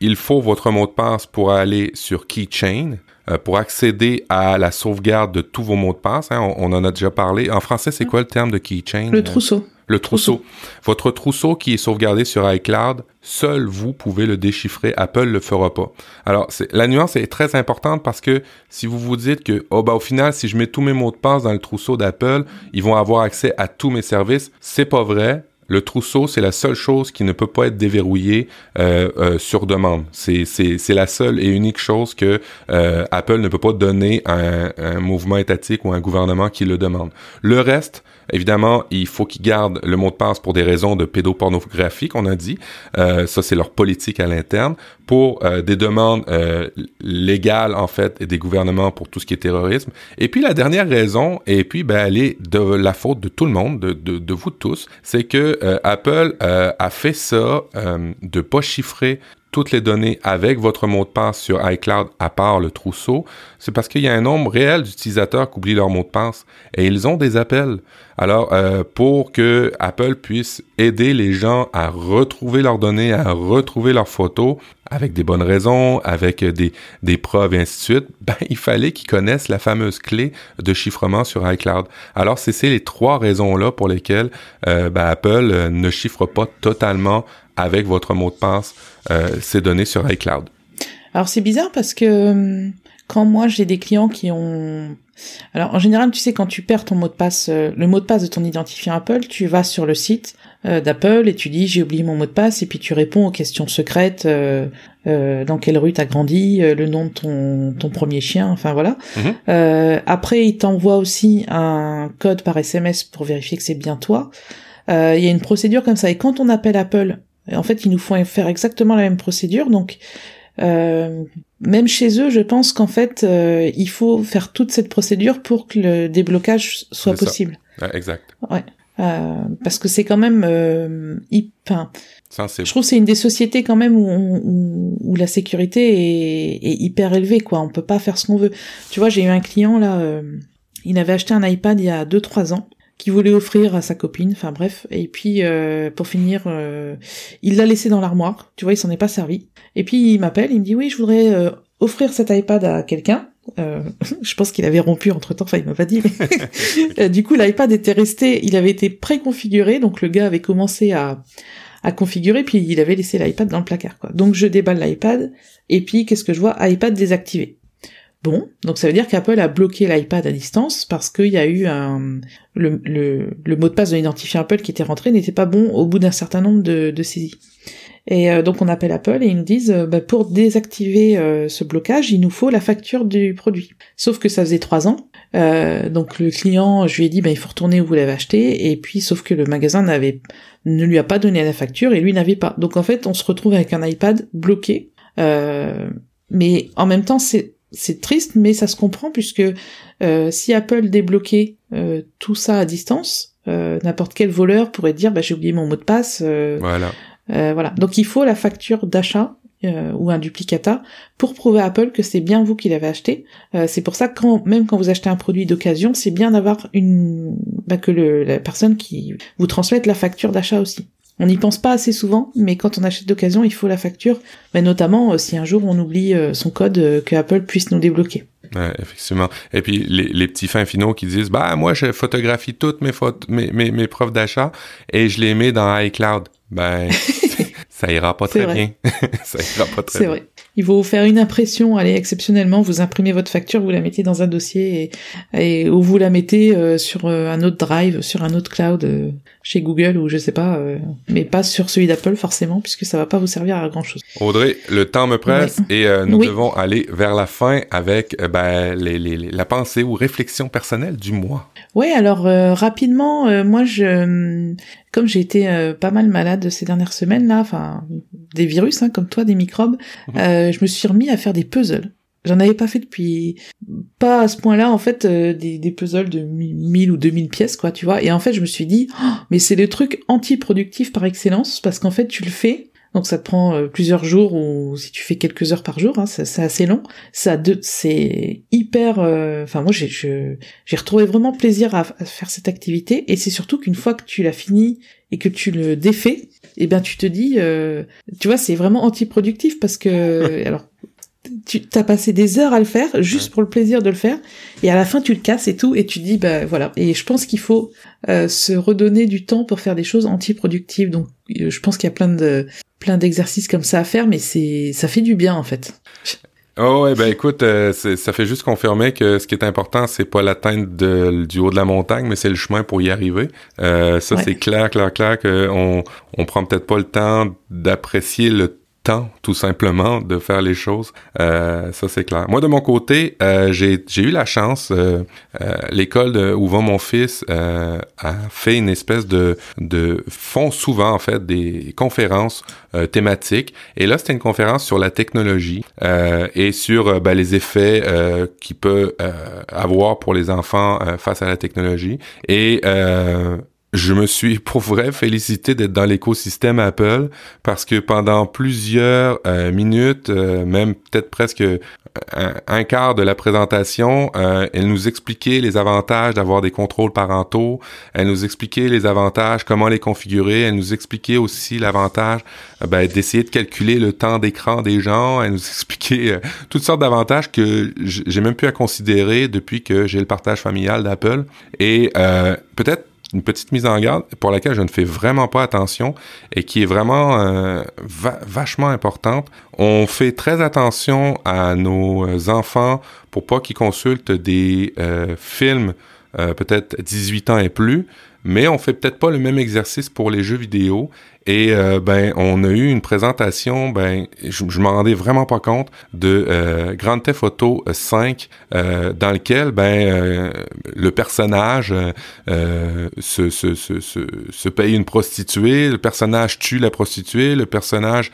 il faut votre mot de passe pour aller sur Keychain. Euh, pour accéder à la sauvegarde de tous vos mots de passe. Hein, on, en a déjà parlé. En français, c'est quoi le terme de keychain? Le trousseau. Le trousseau. Votre trousseau qui est sauvegardé sur iCloud, seul vous pouvez le déchiffrer. Apple le fera pas. Alors, la nuance est très importante parce que si vous vous dites que, oh, bah, au final, si je mets tous mes mots de passe dans le trousseau d'Apple, ils vont avoir accès à tous mes services. C'est pas vrai. Le trousseau, c'est la seule chose qui ne peut pas être déverrouillée euh, euh, sur demande. C'est, la seule et unique chose que euh, Apple ne peut pas donner à un, un, mouvement étatique ou à un gouvernement qui le demande. Le reste, Évidemment, il faut qu'ils gardent le mot de passe pour des raisons de pédopornographie, qu'on a dit. Euh, ça, c'est leur politique à l'interne. Pour euh, des demandes euh, légales, en fait, des gouvernements pour tout ce qui est terrorisme. Et puis, la dernière raison, et puis, ben, elle est de la faute de tout le monde, de, de, de vous tous, c'est que Apple a fait ça de pas chiffrer toutes les données avec votre mot de passe sur iCloud à part le trousseau, c'est parce qu'il y a un nombre réel d'utilisateurs qui oublient leur mot de passe et ils ont des appels. Alors, euh, pour que Apple puisse aider les gens à retrouver leurs données, à retrouver leurs photos, avec des bonnes raisons, avec des, des preuves et ainsi de suite, ben, il fallait qu'ils connaissent la fameuse clé de chiffrement sur iCloud. Alors, c'est les trois raisons-là pour lesquelles euh, ben, Apple euh, ne chiffre pas totalement avec votre mot de passe euh, ces données sur iCloud. Alors c'est bizarre parce que euh, quand moi j'ai des clients qui ont alors en général tu sais quand tu perds ton mot de passe euh, le mot de passe de ton identifiant Apple tu vas sur le site d'Apple et tu dis j'ai oublié mon mot de passe et puis tu réponds aux questions secrètes dans quelle rue t'as grandi le nom de ton ton premier chien enfin voilà mhm. après il t'envoie aussi un code par SMS pour vérifier que c'est bien toi il y a une procédure comme ça et quand on appelle Apple en fait, ils nous font faire exactement la même procédure. Donc, euh, même chez eux, je pense qu'en fait, euh, il faut faire toute cette procédure pour que le déblocage soit possible. exact. Ouais. Euh, parce que c'est quand même euh, enfin, je trouve c'est une des sociétés quand même où, où, la sécurité est, est, hyper élevée quoi on peut pas faire ce qu'on veut tu vois j'ai eu un client là euh, il avait acheté un iPad il y a 2-3 ans qu'il voulait offrir à sa copine, enfin bref. Et puis euh, pour finir, euh, il l'a laissé dans l'armoire. Tu vois, il s'en est pas servi. Et puis il m'appelle, il me dit oui, je voudrais euh, offrir cet iPad à quelqu'un. Euh, je pense qu'il avait rompu entre temps, enfin il m'a pas dit. Mais du coup l'iPad était resté, il avait été préconfiguré, donc le gars avait commencé à, à configurer, puis il avait laissé l'iPad dans le placard. Quoi. Donc je déballe l'iPad, et puis qu'est-ce que je vois? iPad désactivé. Bon, donc ça veut dire qu'Apple a bloqué l'iPad à distance parce qu'il y a eu un le, mot de passe de Apple qui était rentré n'était pas bon au bout d'un certain nombre de, de saisies. Et euh, donc on appelle Apple et ils nous disent euh, bah, pour désactiver euh, ce blocage, il nous faut la facture du produit. Sauf que ça faisait trois ans, donc le client, je lui ai dit bah, il faut retourner où vous l'avez acheté, et puis sauf que le magasin n'avait ne lui a pas donné la facture et lui n'avait pas. Donc en fait on se retrouve avec un iPad bloqué. mais en même temps c'est c'est triste, mais ça se comprend puisque si Apple débloquait tout ça à distance, n'importe quel voleur pourrait dire bah j'ai oublié mon mot de passe. voilà. Euh, voilà. Donc il faut la facture d'achat euh, ou un duplicata pour prouver à Apple que c'est bien vous qui l'avez acheté. Euh, c'est pour ça que quand, même quand vous achetez un produit d'occasion, c'est bien d'avoir une bah, que le, la personne qui vous transmette la facture d'achat aussi. On n'y pense pas assez souvent, mais quand on achète d'occasion, il faut la facture, mais notamment si un jour on oublie son code, que Apple puisse nous débloquer. Ouais, effectivement. Et puis les, les, petits fins finaux qui disent bah moi je photographie toutes mes mes, mes, mes preuves d'achat et je les mets dans iCloud ben, ça ira pas très bien. ça ira pas très bien. C'est vrai. Il faut faire une impression, allez, exceptionnellement, vous imprimez votre facture, vous la mettez dans un dossier et, et ou vous la mettez euh, sur euh, un autre drive, sur un autre cloud euh, chez Google ou je sais pas, mais pas sur celui d'Apple forcément, puisque ça va pas vous servir à grand chose. Audrey, le temps me presse et nous devons aller vers la fin avec ben, les, les, la pensée ou réflexion personnelle du mois. Oui, alors rapidement, moi je comme j'ai été euh, pas mal malade ces dernières semaines là, enfin des virus hein, comme toi, des microbes, mhm. Euh, je me suis remis à faire des puzzles. J'en avais pas fait depuis pas à ce point-là en fait euh, des, des, puzzles de 1000 ou 2000 pièces quoi, tu vois. Et en fait, je me suis dit oh, mais c'est le truc anti-productif par excellence parce qu'en fait, tu le fais donc ça te prend euh, plusieurs jours ou si tu fais quelques heures par jour, hein, c'est assez long. Ça, c'est hyper. Euh, enfin moi j'ai j'ai retrouvé vraiment plaisir à, faire cette activité et c'est surtout qu'une fois que tu l'as fini et que tu le défais, eh ben tu te dis, euh, tu vois, c'est vraiment antiproductif parce que alors tu t'as passé des heures à le faire juste pour le plaisir de le faire et à la fin tu le casses et tout et tu dis bah voilà et je pense qu'il faut se redonner du temps pour faire des choses antiproductives donc je pense qu'il y a plein de plein d'exercices comme ça à faire, mais c'est ça fait du bien en fait. Oh ouais, ben écoute, euh, ça fait juste confirmer que ce qui est important, c'est pas l'atteinte du haut de la montagne, mais c'est le chemin pour y arriver. Euh, ça, c'est clair, clair, clair qu'on on prend peut-être pas le temps d'apprécier le temps, tout simplement, de faire les choses. Euh, ça, c'est clair. Moi, de mon côté, euh, j'ai eu la chance, euh, euh l'école où va mon fils euh, a fait une espèce de, de font souvent, en fait, des conférences euh, thématiques. Et là, c'était une conférence sur la technologie et sur ben, les effets qu'il peut avoir pour les enfants face à la technologie. Et je me suis pour vrai félicité d'être dans l'écosystème Apple parce que pendant plusieurs euh, minutes, euh, même peut-être presque un, quart de la présentation, euh, elle nous expliquait les avantages d'avoir des contrôles parentaux, elle nous expliquait les avantages, comment les configurer, elle nous expliquait aussi l'avantage ben, d'essayer de calculer le temps d'écran des gens, elle nous expliquait toutes sortes d'avantages que j'ai même pu à considérer depuis que j'ai le partage familial d'Apple. Et peut-être une petite mise en garde pour laquelle je ne fais vraiment pas attention et qui est vraiment euh, vachement importante. On fait très attention à nos enfants pour pas qu'ils consultent des euh, films euh, peut-être 18 ans et plus, mais on fait peut-être pas le même exercice pour les jeux vidéo et euh, ben, on a eu une présentation, ben, je, je m'en rendais vraiment pas compte de euh, Grand Theft Auto 5, euh, dans lequel ben euh, le personnage se, se, se, se, paye une prostituée, le personnage tue la prostituée, le personnage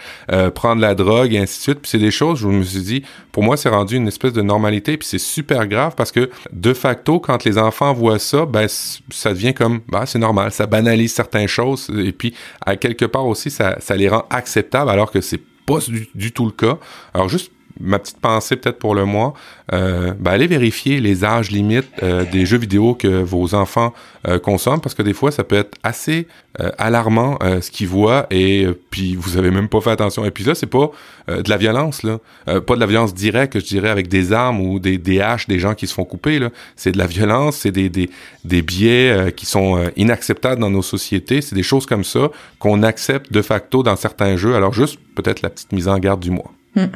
prend de la drogue et ainsi de suite. Puis c'est des choses, je me suis dit, pour moi, c'est rendu une espèce de normalité. Puis c'est super grave parce que de facto, quand les enfants voient ça, ben ça devient comme, bah c'est normal, ça banalise certaines choses. Et puis à part aussi, ça, les rend acceptables alors que c'est pas du, tout le cas. Alors juste ma petite pensée peut-être pour le mois, euh, ben, allez vérifier les âges limites euh, des jeux vidéo que vos enfants euh, consomment parce que des fois ça peut être assez euh, alarmant ce qu'ils voient et puis vous avez même pas fait attention. Et puis là c'est pas de la violence là, pas de la violence directe je dirais avec des armes ou des, des haches, des gens qui se font couper là. C'est de la violence, c'est des, des, des biais qui sont inacceptables dans nos sociétés. C'est des choses comme ça qu'on accepte de facto dans certains jeux. Alors juste peut-être la petite mise en garde du mois. Hmm.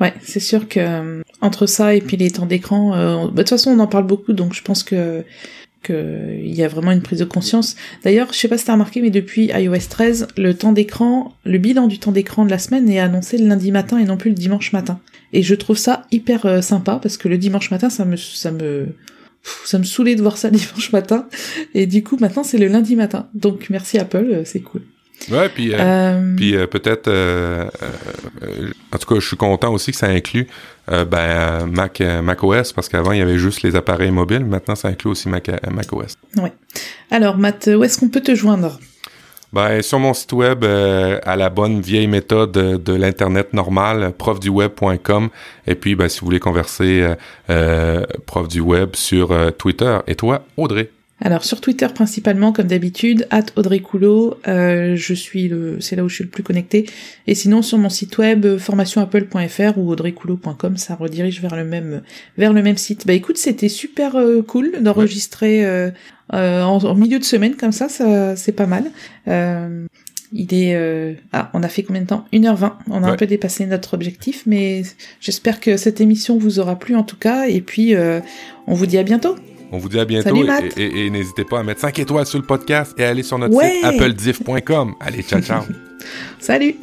Ouais, c'est sûr que euh, entre ça et puis les temps d'écran, euh, bah, de toute façon on en parle beaucoup, donc je pense que que il y a vraiment une prise de conscience. D'ailleurs, je sais pas si t'as remarqué, mais depuis iOS 13, le temps d'écran, le bilan du temps d'écran de la semaine est annoncé le lundi matin et non plus le dimanche matin. Et je trouve ça hyper euh, sympa parce que le dimanche matin, ça me ça me ça me saoulait de voir ça dimanche matin. Et du coup, maintenant, c'est le lundi matin. Donc, merci Apple, c'est cool. Ouais, puis, euh, euh, puis euh, peut-être, en tout cas, je suis content aussi que ça inclut ben, Mac, Mac OS, parce qu'avant, il y avait juste les appareils mobiles. Maintenant, ça inclut aussi Mac, Mac OS. Ouais. Alors, Matt, où est-ce qu'on peut te joindre? Ben, sur mon site web, à la bonne vieille méthode de l'Internet normal, profduweb.com. Et puis, ben, si vous voulez converser, prof du web sur Twitter. Et toi, Audrey? Alors sur Twitter principalement comme d'habitude, at Audrey Coulot, euh, je suis le, c'est là où je suis le plus connecté. Et sinon sur mon site web euh, formationapple.fr ou audreycoulot.com, ça redirige vers le même vers le même site. Bah écoute, c'était super euh, cool d'enregistrer euh, en, milieu de semaine comme ça, ça c'est pas mal. il est ah, on a fait combien de temps? 1h20. On a un peu dépassé notre objectif, mais j'espère que cette émission vous aura plu en tout cas. Et puis on vous dit à bientôt. On vous dit à bientôt et, n'hésitez pas à mettre 5 étoiles sur le podcast et à aller sur notre site applediff.com. Allez, ciao, ciao. Salut.